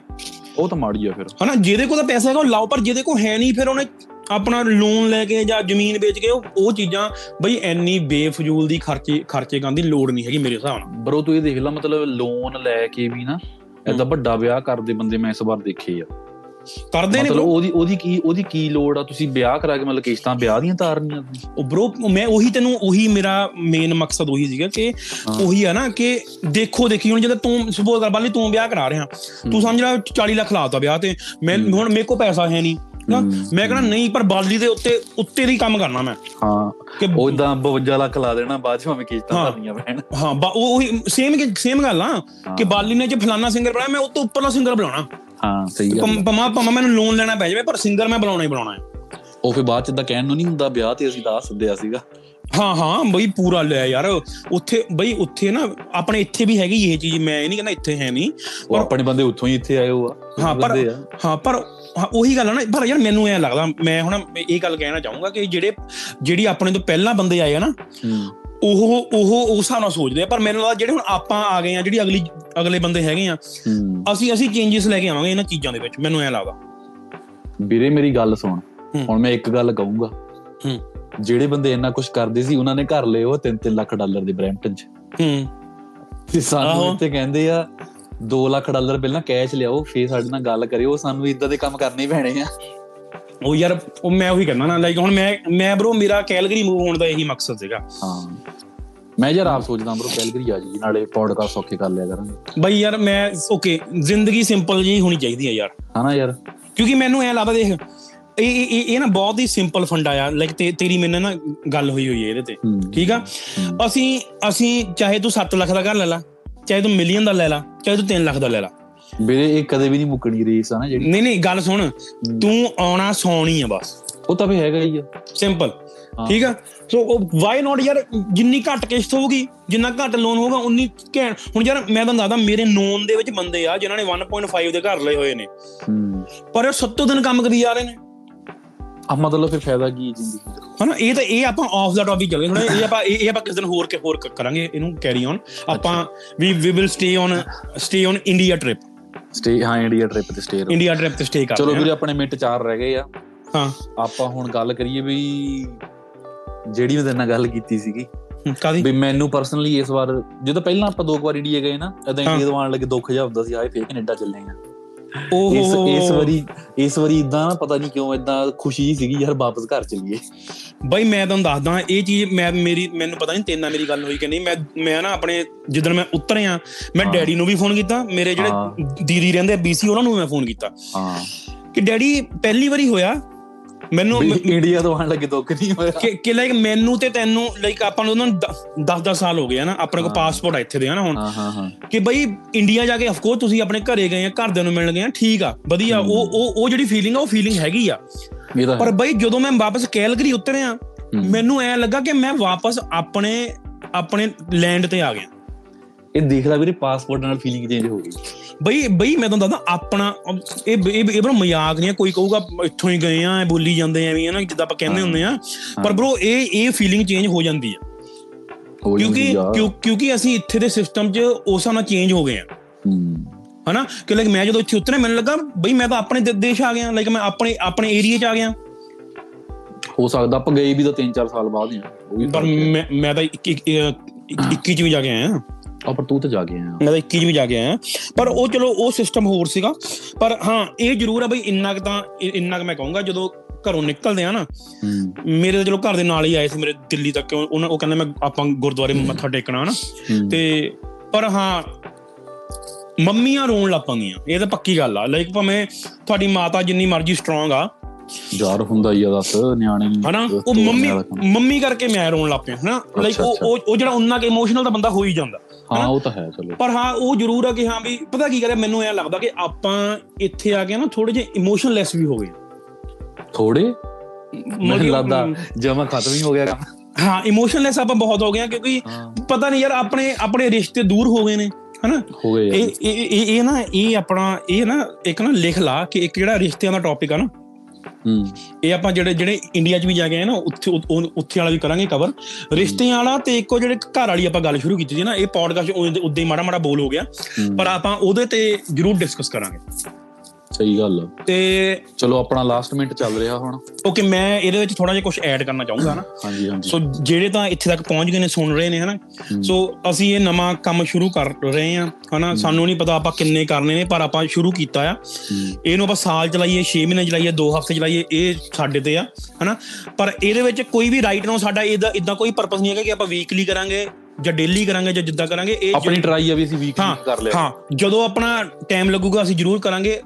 ਉਹ ਤਾਂ ਮਾੜੀ ਆ ਫਿਰ। ਹਨਾ ਜਿਹਦੇ ਕੋਲ ਤਾਂ ਪੈਸਾ ਹੈਗਾ ਉਹ ਲਾਓ ਪਰ ਜਿਹਦੇ ਕੋਲ ਹੈ ਨਹੀਂ ਫਿਰ ਉਹਨੇ ਆਪਣਾ ਲੋਨ ਲੈ ਕੇ ਜਾਂ ਜ਼ਮੀਨ ਵੇਚ ਕੇ ਉਹ ਉਹ ਚੀਜ਼ਾਂ ਬਈ ਐਨੀ ਬੇਫਜ਼ੂਲ ਦੀ ਖਰਚੇ ਖਰਚੇ ਕਰਨ ਦੀ ਲੋੜ ਨਹੀਂ ਹੈਗੀ ਮੇਰੇ ਹਿਸਾਬ ਨਾਲ। ਬਰੋ ਤੂੰ ਇਹ ਦੇਖ ਲੈ ਮਤਲਬ ਲੋਨ ਲੈ ਕੇ ਵੀ ਨਾ ਐਦਾਂ ਵੱਡਾ ਵਿਆਹ ਕਰਦੇ ਬੰਦੇ ਮੈਂ ਇਸ ਵਾਰ ਦੇਖੇ ਆ। ਕਰਦੇ ਨੇ ਮਤਲਬ। ਉਹਦੀ ਉਹਦੀ ਕੀ ਉਹਦੀ ਕੀ ਲੋੜ ਆ ਤੁਸੀਂ ਵਿਆਹ ਕਰਾ ਕੇ ਮਤਲਬ ਕਿਸ਼ਤਾਂ ਵਿਆਹ ਦੀਆਂ ਤਾਰਨੀਆਂ ਉਹ ਬ్రో ਮੈਂ ਉਹੀ ਤੈਨੂੰ ਉਹੀ ਮੇਰਾ ਮੇਨ ਮਕਸਦ ਉਹੀ ਸੀਗਾ ਕਿ। ਉਹੀ ਆ ਨਾ ਕਿ ਦੇਖੋ ਦੇਖੀ ਹੁਣ ਜਦੋਂ ਤੂੰ ਸਪੋਜ਼ ਕਰ ਬਾਲੀ ਤੂੰ ਵਿਆਹ ਕਰਾ ਰਿਹਾ ਤੂੰ ਸਮਝ ਲੈ 40 ਲੱਖ ਲਾਤਾ ਵਿਆਹ ਤੇ ਮੈਂ। ਹੁਣ ਮੇਰੇ ਕੋਲ ਪੈਸਾ ਹੈ ਨਹੀਂ ਨਾ। ਮੈਂ ਕਹਣਾ ਨਹੀਂ ਪਰ ਬਾਲੀ ਦੇ ਉੱਤੇ ਉੱਤੇ ਦੀ ਕੰਮ ਕਰਨਾ ਮੈਂ ਹਾਂ ਕਿ ਉਹ ਇਦਾਂ 52 ਲੱਖ ਲਾ ਦੇਣਾ ਬਾਅਦ ਚ ਭਾਵੇਂ ਕਿਸ਼ਤਾਂ। ਭਰਨੀਆਂ ਪੈਣ ਹਾਂ ਉਹ ਉਹੀ ਸੇਮ ਸੇਮ ਗੱਲ ਆ ਕਿ। ਬਾਲੀ ਨੇ ਜੇ ਫਲਾਨਾ ਸਿੰਗਰ ਬਣਾਇਆ ਮੈਂ ਉਹ ਤੋਂ ਉੱਪਰਲਾ ਸਿੰਗਰ ਬਣਾਉਣਾ ਹਾਂ ਸਹੀ ਗੱਲ। ਪਮਾ ਪਮਾ ਮੈਨੂੰ ਲੋਨ ਲੈਣਾ ਪੈ ਜਾਵੇ ਪਰ ਸਿੰਗਰ ਮੈਂ ਬੁਲਾਉਣਾ ਹੀ ਬੁਲਾਉਣਾ ਹੈ। ਉਹ ਫਿਰ ਬਾਅਦ ਚ ਇਦਾਂ ਕਹਿਣ ਨੂੰ ਨਹੀਂ ਹੁੰਦਾ ਵਿਆਹ ਤੇ ਅਸੀਂ ਦੱਸ ਦਿਆ ਸੀਗਾ। ਹਾਂ ਹਾਂ ਬਈ ਪੂਰਾ ਲੈ ਯਾਰ। ਉੱਥੇ ਬਈ ਉੱਥੇ ਨਾ ਆਪਣੇ ਇੱਥੇ ਵੀ ਹੈਗੀ ਇਹ ਚੀਜ਼ ਮੈਂ ਇਹ ਨਹੀਂ ਕਹਿੰਦਾ ਇੱਥੇ ਹੈ ਨਹੀਂ। ਉਹ ਆਪਣੇ ਬੰਦੇ ਉੱਥੋਂ ਹੀ ਇੱਥੇ ਆਏ ਹੋ ਆ। ਹਾਂ, ਪਰ-। ਹਾਂ ਪਰ ਉਹੀ ਗੱਲ ਆ ਨਾ ਪਰ ਯਾਰ ਮੈਨੂੰ ਐ ਲੱਗਦਾ ਮੈਂ ਹੁਣ ਇਹ ਗੱਲ ਕਹਿਣਾ ਚਾਹੂੰਗਾ ਕਿ ਜਿਹੜੇ ਜਿਹੜੀ ਆਪਣੇ ਤੋਂ ਪਹਿਲਾਂ ਬੰਦੇ ਆਏ ਆ ਨਾ ਉਹ ਉਹ ਉਸ ਹਿਸਾਬ ਨਾਲ ਸੋਚਦੇ ਆ ਪਰ ਮੈਨੂੰ ਲੱਗਦਾ ਜਿਹੜੇ ਹੁਣ ਆਪਾਂ ਆ ਗਏ ਆ ਜਿਹੜੀ ਅਗਲੀ ਅਗਲੇ ਬੰਦੇ ਹੈਗੇ ਆ ਅਸੀਂ ਅਸੀਂ ਚੇਂਜਸ ਲੈ ਕੇ ਆਵਾਂਗੇ ਇਹਨਾਂ ਚੀਜ਼ਾਂ ਦੇ ਵਿੱਚ ਮੈਨੂੰ ਐ ਲੱਗਦਾ। ਵੀਰੇ ਮੇਰੀ ਗੱਲ ਸੁਣ। ਹੁਣ ਮੈਂ ਇੱਕ ਗੱਲ ਕਹੂੰਗਾ। ਹੂੰ। ਜਿਹੜੇ ਬੰਦੇ ਇੰਨਾ ਕੁਝ ਕਰਦੇ ਸੀ ਉਹਨਾਂ ਨੇ ਘਰ ਲਏ ਉਹ 3-3 ਲੱਖ ਡਾਲਰ ਦੇ ਬ੍ਰੈਂਪਟਨ ਚ। ਹੂੰ। ਤੇ ਸਾਨੂੰ। ਇੱਥੇ ਕਹਿੰਦੇ ਆ 2 ਲੱਖ ਡਾਲਰ ਪਹਿਲਾਂ ਕੈਸ਼ ਲਿਆਓ ਫੇਰ ਸਾਡੇ ਨਾਲ ਗੱਲ ਕਰਿਓ ਸਾਨੂੰ ਇਦਾਂ ਦੇ ਕੰਮ ਕਰਨੇ ਪੈਣੇ ਆ। ਉਹ ਯਾਰ ਉਹ ਮੈਂ ਉਹੀ ਕਹਿੰਦਾ ਨਾ ਲਾਈਕ ਹੁਣ ਮੈਂ ਮੈਂ ਬ్రో ਮੇਰਾ ਕੈਲਗਰੀ ਮੂਵ ਹੋਣ ਦਾ ਇਹੀ ਮਕਸਦ ਸੀਗਾ। ਹਾਂ। ਮੈਂ ਯਾਰ ਆਪ ਸੋਚਦਾ ਬਰੋ ਕੈਲਗਰੀ ਆ ਜੀ ਨਾਲੇ ਪੌਡਕਾਸਟ ਸੌਖੇ ਕਰ ਲਿਆ ਕਰਾਂਗੇ। ਬਈ ਯਾਰ ਮੈਂ ਓਕੇ ਜ਼ਿੰਦਗੀ ਸਿੰਪਲ ਜੀ ਹੋਣੀ ਚਾਹੀਦੀ ਹੈ ਯਾਰ। ਹਨਾ ਯਾਰ? ਕਿਉਂਕਿ ਮੈਨੂੰ ਐ ਲੱਗਦਾ ਦੇਖ ਇਹ ਇਹ ਇਹ- ਨਾ ਬਹੁਤ ਹੀ ਸਿੰਪਲ ਫੰਡਾ ਆ ਲਾਈਕ ਤੇਰੀ ਮੇਰੇ ਨਾਲ ਨਾ ਗੱਲ ਹੋਈ ਹੋਈ ਹੈ ਇਹਦੇ ਤੇ। ਠੀਕ ਆ। ਅਸੀਂ ਅਸੀਂ ਚਾਹੇ ਤੂੰ 7 ਲੱਖ ਦਾ ਘਰ ਲੈ ਲਾ ਚਾਹੇ ਤੂੰ ਮਿਲੀਅਨ ਦਾ ਲੈ ਲਾ ਚਾਹੇ ਤੂੰ 3 ਲੱਖ ਦਾ ਲੈ ਲਾ। ਵੀਰੇ ਇਹ ਕਦੇ ਵੀ ਨਹੀਂ ਮੁੱਕਣੀ ਰੇਸ ਆ ਨਾ ਜਿਹੜੀ। ਨਹੀਂ ਨਹੀਂ ਗੱਲ ਸੁਣ। ਤੂੰ ਆਉਣਾ ਸੌਣੀ ਆ ਬਸ। ਉਹ ਤਾਂ ਵੀ ਹੈਗਾ ਹੀ ਆ। ਸਿੰਪਲ। ਠੀਕ ਆ? ਸੋ ਵਾਈ ਨਾਟ ਯਾਰ ਜਿੰਨੀ ਘੱਟ ਕਿਸ਼ਤ ਹੋਊਗੀ ਜਿੰਨਾ ਘੱਟ ਲੋਨ ਹੋਊਗਾ ਉਨੀ ਘੈਂਟ। ਹੁਣ ਯਾਰ ਮੈਂ ਤੁਹਾਨੂੰ ਦੱਸਦਾ ਮੇਰੇ ਨੋਨ ਦੇ ਵਿੱਚ ਬੰਦੇ ਆ ਜਿਨ੍ਹਾਂ ਨੇ 1.5 ਦੇ ਘਰ ਲਏ ਹੋਏ ਨੇ। ਪਰ ਉਹ ਸੱਤੋਂ ਦਿਨ ਕੰਮ ਕਰੀ ਜਾ ਰਹੇ ਨੇ। ਆ ਮਤਲਬ ਫਿਰ ਫਾਇਦਾ ਕੀ ਜ਼ਿੰਦਗੀ ਦਾ ਹਨਾ ਇਹ ਤਾਂ ਇਹ ਆਪਾਂ ਆਫ ਦਾ ਟੌਪਿਕ ਚੱਲ। ਗਏ ਥੋੜਾ ਇਹ ਆਪਾਂ ਇਹ ਆਪਾਂ ਕਿਸੇ ਦਿਨ ਹੋਰ ਕੇ ਹੋਰ ਕਰਾਂਗੇ ਇਹਨੂੰ ਕੈਰੀ ਔਨ ਆਪਾਂ ਵੀ we will stay on stay on India trip stay ਹਾਂ ਇੰਡੀਆ ਟ੍ਰਿਪ ਤੇ ਸਟੇ ਇੰਡੀਆ ਟ੍ਰਿਪ ਤੇ ਸਟੇ ਕਰਦੇ ਚਲੋ ਵੀਰੇ ਆਪਣੇ ਮਿੰਟ ਚਾਰ ਰਹਿ ਗਏ ਆ। ਹਾਂ। ਆਪਾਂ ਹੁਣ ਗੱਲ ਕਰੀਏ ਵੀ ਜਿਹੜੀ ਮੈਂ ਨਾਲ ਗੱਲ ਕੀਤੀ ਸੀਗੀ। ਕਾਦੀ ਵੀ ਮੈਨੂੰ ਪਰਸਨਲੀ ਇਸ ਵਾਰ ਜਦੋਂ ਪਹਿਲਾਂ ਆਪਾਂ ਦੋ ਵਾਰ ਇੰਡੀਆ ਗਏ ਨਾ ਹਾਂ। ਇੰਡੀਆ ਤੋਂ ਆਉਣ ਲੱਗੇ ਦੁੱਖ ਜਿਹਾ ਹੁੰਦਾ ਸੀ ਆਏ ਫੇਰ ਕੈਨੇਡਾ ਚੱਲੇ ਆ। ਇਸ ਇਸ ਵਾਰੀ ਇਸ ਵਾਰੀ ਇਦਾਂ ਪਤਾ ਨਹੀਂ ਕਿਉਂ ਇਦਾਂ ਖੁਸ਼ੀ ਸੀਗੀ ਯਾਰ ਵਾਪਸ ਘਰ ਚੱਲੀਏ। ਬਈ ਮੈਂ ਤੁਹਾਨੂੰ ਦੱਸਦਾ ਇਹ ਚੀਜ਼ ਮੈਂ ਮੇਰੀ ਮੈਨੂੰ ਪਤਾ ਨਹੀਂ ਤੇਰੇ ਨਾਲ ਮੇਰੀ ਗੱਲ ਹੋਈ ਕਿ ਨਹੀਂ। ਮੈਂ ਮੈਂ ਨਾ ਆਪਣੇ ਜਿੱਦਣ ਮੈਂ ਉਤਰਿਆ ਮੈਂ। ਡੈਡੀ ਨੂੰ ਵੀ ਫੋਨ ਕੀਤਾ। ਮੇਰੇ। ਜਿਹੜੇ ਦੀਦੀ ਰਹਿੰਦੇ ਬੀਸੀ ਉਹਨਾਂ ਨੂੰ ਮੈਂ ਫੋਨ ਕੀਤਾ। ਹਾਂ। ਕਿ ਡੈਡੀ ਪਹਿਲੀ ਵਾਰੀ ਹੋਇਆ ਮੈਨੂੰ ਇੰਡੀਆ ਤੋਂ ਆਉਣ ਲੱਗੇ ਦੁੱਖ ਨਹੀਂ ਹੋਇਆ ਕਿ ਲਾਈਕ ਮੈਨੂੰ ਤੇ ਤੈਨੂੰ ਲਾਈਕ ਆਪਾਂ ਨੂੰ ਉਹਨਾਂ 10 10 ਸਾਲ ਹੋ ਗਏ ਆ ਨਾ ਆਪਣੇ ਕੋਲ। ਪਾਸਪੋਰਟ ਆ ਇੱਥੇ ਦੇ ਆ ਨਾ ਹੁਣ ਹਾਂ ਹਾਂ ਹਾਂ ਕਿ ਬਈ ਇੰਡੀਆ ਜਾ ਕੇ ਅਫਕੋਰਸ ਤੁਸੀਂ ਆਪਣੇ ਘਰੇ ਗਏ ਆ ਘਰਦਿਆਂ ਨੂੰ ਮਿਲਣ ਗਏ ਆ ਠੀਕ ਆ ਵਧੀਆ। ਉਹ ਉਹ ਉਹ ਜਿਹੜੀ ਫੀਲਿੰਗ ਆ ਉਹ ਫੀਲਿੰਗ ਹੈਗੀ ਆ ਪਰ। ਬਈ ਜਦੋਂ ਮੈਂ ਵਾਪਸ ਕੈਲਗਰੀ ਉਤਰਿਆ। ਮੈਨੂੰ ਐ ਲੱਗਾ ਕਿ ਮੈਂ ਵਾਪਸ ਆਪਣੇ ਆਪਣੇ ਲੈਂਡ ਤੇ ਆ ਗਿਆ ਇਹ ਦੇਖਦਾ ਵੀਰੇ ਪਾਸਪੋਰਟ ਨਾਲ ਫੀਲਿੰਗ ਚੇਂਜ ਹੋ ਗਈ ਬਈ ਬਈ ਮੈਂ ਤੁਹਾਨੂੰ ਦੱਸਦਾ ਆਪਣਾ ਇਹ ਇਹ ਇਹ ਬਰੋ ਮਜ਼ਾਕ ਨਹੀਂ ਕੋਈ ਕਹੂਗਾ ਇੱਥੋਂ ਹੀ ਗਏ ਆ ਬੋਲੀ ਜਾਂਦੇ ਆ ਵੀ ਹਨਾ ਜਿੱਦਾਂ ਆਪਾਂ ਕਹਿੰਦੇ। ਹੁੰਦੇ ਆ। ਪਰ ਬਰੋ ਇਹ ਇਹ ਫੀਲਿੰਗ ਚੇਂਜ ਹੋ ਜਾਂਦੀ ਆ। ਕਿਉਂਕਿ ਕਿਉਂਕਿ ਅਸੀਂ ਇੱਥੇ ਦੇ ਸਿਸਟਮ 'ਚ ਉਸ ਨਾਲ ਚੇਂਜ ਹੋ ਗਏ ਆ। ਹਨਾ ਕਿ ਲਾਈਕ ਮੈਂ ਜਦੋਂ ਇੱਥੇ ਉਤਰਿਆ ਮੈਨੂੰ ਲੱਗਾ ਬਈ ਮੈਂ ਤਾਂ ਆਪਣੇ ਦੇਸ਼ ਆ ਗਿਆ ਲਾਈਕ ਮੈਂ ਆਪਣੇ ਆਪਣੇ ਏਰੀਆ 'ਚ ਆ ਗਿਆ। ਹੋ ਸਕਦਾ ਆਪਾਂ ਗਏ ਵੀ ਤਾਂ 3-4 ਸਾਲ ਬਾਅਦ ਹੀ ਆ ਪਰ। ਮੈਂ ਮੈਂ ਤਾਂ 21 ਚ ਵੀ ਜਾ ਕੇ ਆਇਆ। ਆ ਪਰ ਤੂੰ ਤਾਂ ਜਾ ਕੇ ਆਇਆ। ਮੈਂ ਤਾਂ 21 ਚ ਵੀ ਜਾ ਕੇ ਆਇਆ। ਪਰ ਉਹ ਚਲੋ ਉਹ ਸਿਸਟਮ ਹੋਰ ਸੀਗਾ। ਪਰ ਹਾਂ ਇਹ ਜ਼ਰੂਰ ਆ ਬਈ ਇੰਨਾ ਕੁ ਤਾਂ ਇੰਨਾ ਕੁ ਮੈਂ ਕਹੂੰਗਾ ਜਦੋਂ ਘਰੋਂ ਨਿਕਲਦੇ ਆ ਨਾ ਮੇਰੇ ਤਾਂ ਚਲੋ ਘਰ ਦੇ ਨਾਲ ਹੀ ਆਏ ਸੀ ਮੇਰੇ ਦਿੱਲੀ ਤੱਕ। ਉਹ ਉਹਨਾਂ- ਉਹ ਕਹਿੰਦੇ ਮੈਂ ਆਪਾਂ ਗੁਰਦੁਆਰੇ ਮੱਥਾ ਟੇਕਣਾ ਨਾ ਹੂੰ। ਤੇ ਪਰ ਹਾਂ ਮੰਮੀਆਂ ਰੋਣ ਲੱਗ ਪੈਂਦੀਆਂ ਇਹ ਤਾਂ ਪੱਕੀ ਗੱਲ ਆ। ਲਾਈਕ ਭਾਵੇਂ ਤੁਹਾਡੀ ਮਾਤਾ ਜਿੰਨੀ ਮਰਜ਼ੀ ਸਟਰੋਂਗ ਆ। ਯਾਰ ਹੁੰਦਾ ਹੀ ਆ ਦੱਸ ਨਿਆਣੇ ਹਨਾ? ਉਹ ਮੰਮੀ। ਮੰਮੀ ਕਰਕੇ ਮੈਂ ਰੋਣ ਲੱਗ ਪਿਆ ਹਨਾ? ਲਾਈਕ ਉਹ। ਉਹ- ਉਹ ਜਿਹੜਾ ਉਹਨਾਂ ਕੇ ਇਮੋਸ਼ਨਲ ਦਾ ਬੰਦਾ ਹੋ ਹੀ ਜਾਂਦਾ। ਹਾਂ ਉਹ ਤਾਂ ਹੈ ਚਲੋ। ਪਰ ਹਾਂ ਉਹ ਜ਼ਰੂਰ ਆ ਕਿ ਹਾਂ ਵੀ ਪਤਾ ਕੀ ਕਰੇ ਮੈਨੂੰ ਐਂ ਲੱਗਦਾ ਕਿ ਆਪਾਂ ਇੱਥੇ ਆ ਕੇ ਨਾ ਥੋੜੇ ਜਿਹਾ ਇਮੋਸ਼ਨਲੈਸ ਵੀ ਹੋ ਗਏ ਥੋੜੇ ਮੈਨੂੰ ਲੱਗਦਾ ਜਮਾ ਖਤਮ ਹੀ ਹੋ ਗਿਆ ਕੰਮ। ਹਾਂ ਇਮੋਸ਼ਨਲੈਸ ਆਪਾਂ ਬਹੁਤ ਹੋ ਗਏ ਕਿਉਂਕਿ ਪਤਾ ਨਹੀਂ ਯਾਰ ਆਪਣੇ ਆਪਣੇ ਰਿਸ਼ਤੇ ਦੂਰ ਹੋ ਗਏ ਨੇ ਹਨਾ? ਹੋ ਗਏ ਇਹ। ਇਹ ਇਹ- ਨਾ ਇਹ ਆਪਣਾ ਇਹ ਨਾ ਇੱਕ ਨਾ ਲਿਖ ਲਾ ਕਿ ਇੱਕ ਜਿਹੜਾ ਰਿਸ਼ਤਿਆਂ ਦਾ ਟੌਪਿਕ ਆ ਨਾ ਇਹ ਆਪਾਂ ਜਿਹੜੇ ਜਿਹੜੇ ਇੰਡੀਆ 'ਚ ਵੀ ਜਾ ਕੇ ਆਏ ਨਾ ਉੱਥੇ ਉੱਥੇ ਵਾਲਾ ਵੀ ਕਰਾਂਗੇ ਕਵਰ ਰਿਸ਼ਤਿਆਂ ਵਾਲਾ ਤੇ ਇੱਕੋ ਜਿਹੜੇ ਘਰ ਵਾਲੀ ਆਪਾਂ ਗੱਲ ਸ਼ੁਰੂ ਕੀਤੀ ਸੀ ਨਾ ਇਹ ਪੋਡਕਾਸਟ ਉਦੋਂ ਹੀ ਮਾੜਾ ਮਾੜਾ ਬੋਲ ਹੋ ਗਿਆ। ਪਰ ਆਪਾਂ ਉਹਦੇ ਤੇ ਜਰੂਰ ਡਿਸਕਸ ਕਰਾਂਗੇ। ਸਹੀ ਗੱਲ ਆ। ਤੇ ਚਲੋ ਆਪਣਾ ਲਾਸਟ ਮਿੰਟ ਚੱਲ ਰਿਹਾ ਹੁਣ। ਓਕੇ ਮੈਂ ਇਹਦੇ ਵਿੱਚ ਥੋੜਾ ਜਿਹਾ ਕੁਝ ਐਡ ਕਰਨਾ ਚਾਹੂੰਗਾ ਨਾ। ਹਾਂਜੀ ਹਾਂਜੀ। ਸੋ ਜਿਹੜੇ ਤਾਂ ਇੱਥੇ ਤੱਕ ਪਹੁੰਚ ਗਏ ਨੇ ਸੁਣ ਰਹੇ ਨੇ ਹਨਾ? ਸੋ ਅਸੀਂ ਇਹ ਨਵਾਂ ਕੰਮ ਸ਼ੁਰੂ ਕਰ ਰਹੇ ਹਾਂ ਹਨਾ? ਸਾਨੂੰ ਨਹੀਂ ਪਤਾ ਆਪਾਂ ਕਿੰਨੇ ਕਰਨੇ ਨੇ ਪਰ ਆਪਾਂ ਸ਼ੁਰੂ ਕੀਤਾ ਆ। ਇਹਨੂੰ ਆਪਾਂ ਸਾਲ ਚਲਾਈਏ 6 ਮਹੀਨੇ ਚਲਾਈਏ 2 ਹਫ਼ਤੇ ਚਲਾਈਏ ਇਹ ਸਾਡੇ ਤੇ ਆ ਹਨਾ? ਪਰ ਇਹਦੇ ਵਿੱਚ ਕੋਈ ਵੀ ਰਾਈਟ ਨਾ ਸਾਡਾ ਇਹਦਾ ਇਦਾਂ ਕੋਈ ਪਰਪਸ ਨਹੀਂ ਹੈਗਾ ਕਿ ਆਪਾਂ ਵੀਕਲੀ ਕਰਾਂਗੇ ਜਾਂ ਡੇਲੀ ਕਰਾਂਗੇ ਜਾਂ ਜਿੱਦਾਂ ਕਰਾਂਗੇ ਇਹ ਆਪਣੀ ਟਰਾਈ ਆ ਵੀ ਅਸੀਂ ਵੀਕ ਹਾਂ ਕਰ ਲਿਆ। ਹਾਂ ਜਦੋਂ ਆਪਣਾ ਟਾਈਮ ਲੱਗੂਗਾ ਅਸੀਂ ਜ਼ਰੂਰ ਕਰਾਂਗੇ।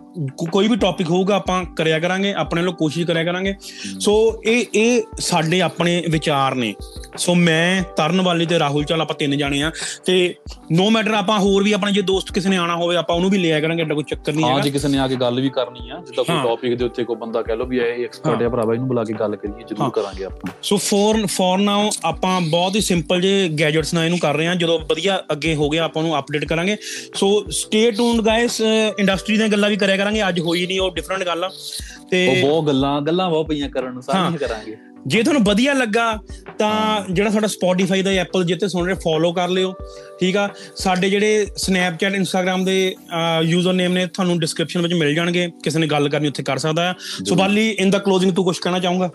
ਕੋਈ ਵੀ ਟੌਪਿਕ ਹੋਊਗਾ ਆਪਾਂ ਕਰਿਆ ਕਰਾਂਗੇ ਆਪਣੇ ਵੱਲੋਂ ਕੋਸ਼ਿਸ਼ ਕਰਿਆ ਕਰਾਂਗੇ। ਸੋ ਇਹ ਇਹ ਸਾਡੇ ਆਪਣੇ ਵਿਚਾਰ ਨੇ। ਸੋ ਮੈਂ ਤਰਨ ਵਾਲੀ ਤੇ ਰਾਹੁਲ ਚਾਲ ਆਪਾਂ ਤਿੰਨ ਜਾਣੇ ਆ। ਤੇ ਨੋ ਮੈਟਰ ਆਪਾਂ ਹੋਰ ਵੀ ਆਪਣਾ ਜੇ ਦੋਸਤ ਕਿਸੇ ਨੇ ਆਣਾ ਹੋਵੇ ਆਪਾਂ ਉਹਨੂੰ ਵੀ ਲਿਆ ਕਰਾਂਗੇ ਐਡਾ ਕੋਈ ਚੱਕਰ ਨਹੀਂ ਹਾਂ ਹੈਗਾ। ਜੇ ਕਿਸੇ ਨੇ ਆ ਕੇ ਗੱਲ ਵੀ ਕਰਨੀ ਆ ਜਿੱਦਾਂ ਕੋਈ ਹਾਂ। ਟੌਪਿਕ ਦੇ ਉੱਤੇ ਕੋਈ ਬੰਦਾ ਕਹਿ ਲੋ ਵੀ ਇਹ ਐਕਸਪਰਟ ਆ ਭਰਾਵਾ ਇਹਨੂੰ ਬੁਲਾ ਕੇ ਗੱਲ ਕਰੀਏ ਹਾਂ। ਜ਼ਰੂਰ ਕਰਾਂਗੇ ਆਪਾਂ। ਸੋ ਫੋਰ ਫੋਰ ਨਾਓ ਆਪਾਂ ਬਹੁਤ ਹੀ ਸਿੰਪਲ ਜੇ ਗੈਜਟਸ ਨਾਲ ਇਹਨੂੰ ਕਰ ਰਹੇ ਹਾਂ। ਜਦੋਂ ਵਧੀਆ ਅੱਗੇ ਹੋ ਗਿਆ ਆਪਾਂ ਨੂੰ ਅਪਡੇਟ ਕਰਾਂਗੇ। So stay tuned guys industry ਦੀਆਂ ਗੱਲਾਂ ਵੀ ਕਰਿਆ ਕਰਾਂਗੇ। ਅੱਜ ਹੋਈ ਨਹੀਂ ਉਹ ਡਿਫਰੈਂਟ ਗੱਲ ਆ। ਤੇ ਉਹ ਬਹੁਤ ਗੱਲਾਂ ਗੱਲਾਂ ਬਹੁਤ ਪਈਆਂ ਕਰਨ ਨੂੰ ਸਾਰੀਆਂ। ਕਰਾਂਗੇ। ਜੇ ਤੁਹਾਨੂੰ ਵਧੀਆ ਲੱਗਾ ਤਾਂ ਜਿਹੜਾ ਸਾਡਾ Spotify ਦਾ ਐਪਲ ਜਿੱਤੇ ਸੁਣ ਰਹੇ ਫੋਲੋ ਕਰ ਲਿਓ ਠੀਕ ਆ? ਸਾਡੇ ਜਿਹੜੇ Snapchat Instagram ਦੇ ਯੂਜ਼ਰ ਨੇਮ ਨੇ ਤੁਹਾਨੂੰ ਡਿਸਕ੍ਰਿਪਸ਼ਨ ਵਿੱਚ ਮਿਲ ਜਾਣਗੇ। ਕਿਸੇ ਨੇ ਗੱਲ ਕਰਨੀ ਉੱਥੇ ਕਰ ਸਕਦਾ ਆ। ਸੋ ਬਾਲੀ ਇਨ ਦਾ ਕਲੋਜ਼ਿੰਗ ਤੂੰ ਕੁਝ ਕਹਿਣਾ ਚਾਹੂੰਗਾ?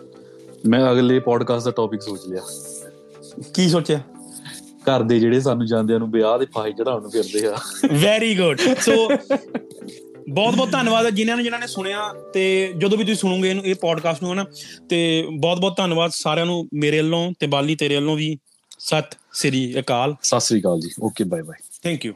ਮੈਂ ਅਗਲੇ ਪੋਡਕਾਸਟ ਦਾ ਟੌਪਿਕ ਸੋਚ ਲਿਆ। ਕੀ ਸੋਚਿਆ? ਘਰ ਦੇ ਜਿਹੜੇ ਸਾਨੂੰ ਜਾਂਦਿਆਂ ਨੂੰ ਵਿਆਹ ਦੇ ਫਾਹੇ ਚੜਾਉਣ ਨੂੰ ਫਿਰਦੇ ਆ। ਵੈਰੀ ਗੁੱਡ ਸੋ ਬਹੁਤ ਬਹੁਤ ਧੰਨਵਾਦ ਹੈ ਜਿਨ੍ਹਾਂ ਨੇ ਜਿਨ੍ਹਾਂ ਨੇ ਸੁਣਿਆ ਤੇ ਜਦੋਂ ਵੀ ਤੁਸੀਂ ਸੁਣੋਗੇ ਇਹਨੂੰ ਇਹ ਪੋਡਕਾਸਟ ਨੂੰ ਹਨਾ ਤੇ ਬਹੁਤ ਬਹੁਤ ਧੰਨਵਾਦ ਸਾਰਿਆਂ ਨੂੰ ਮੇਰੇ ਵੱਲੋਂ ਤੇ ਬਾਲੀ ਤੇਰੇ ਵੱਲੋਂ ਵੀ। ਸਤਿ ਸ੍ਰੀ ਅਕਾਲ। ਸਤਿ ਸ੍ਰੀ ਅਕਾਲ ਜੀ। Okay bye bye thank you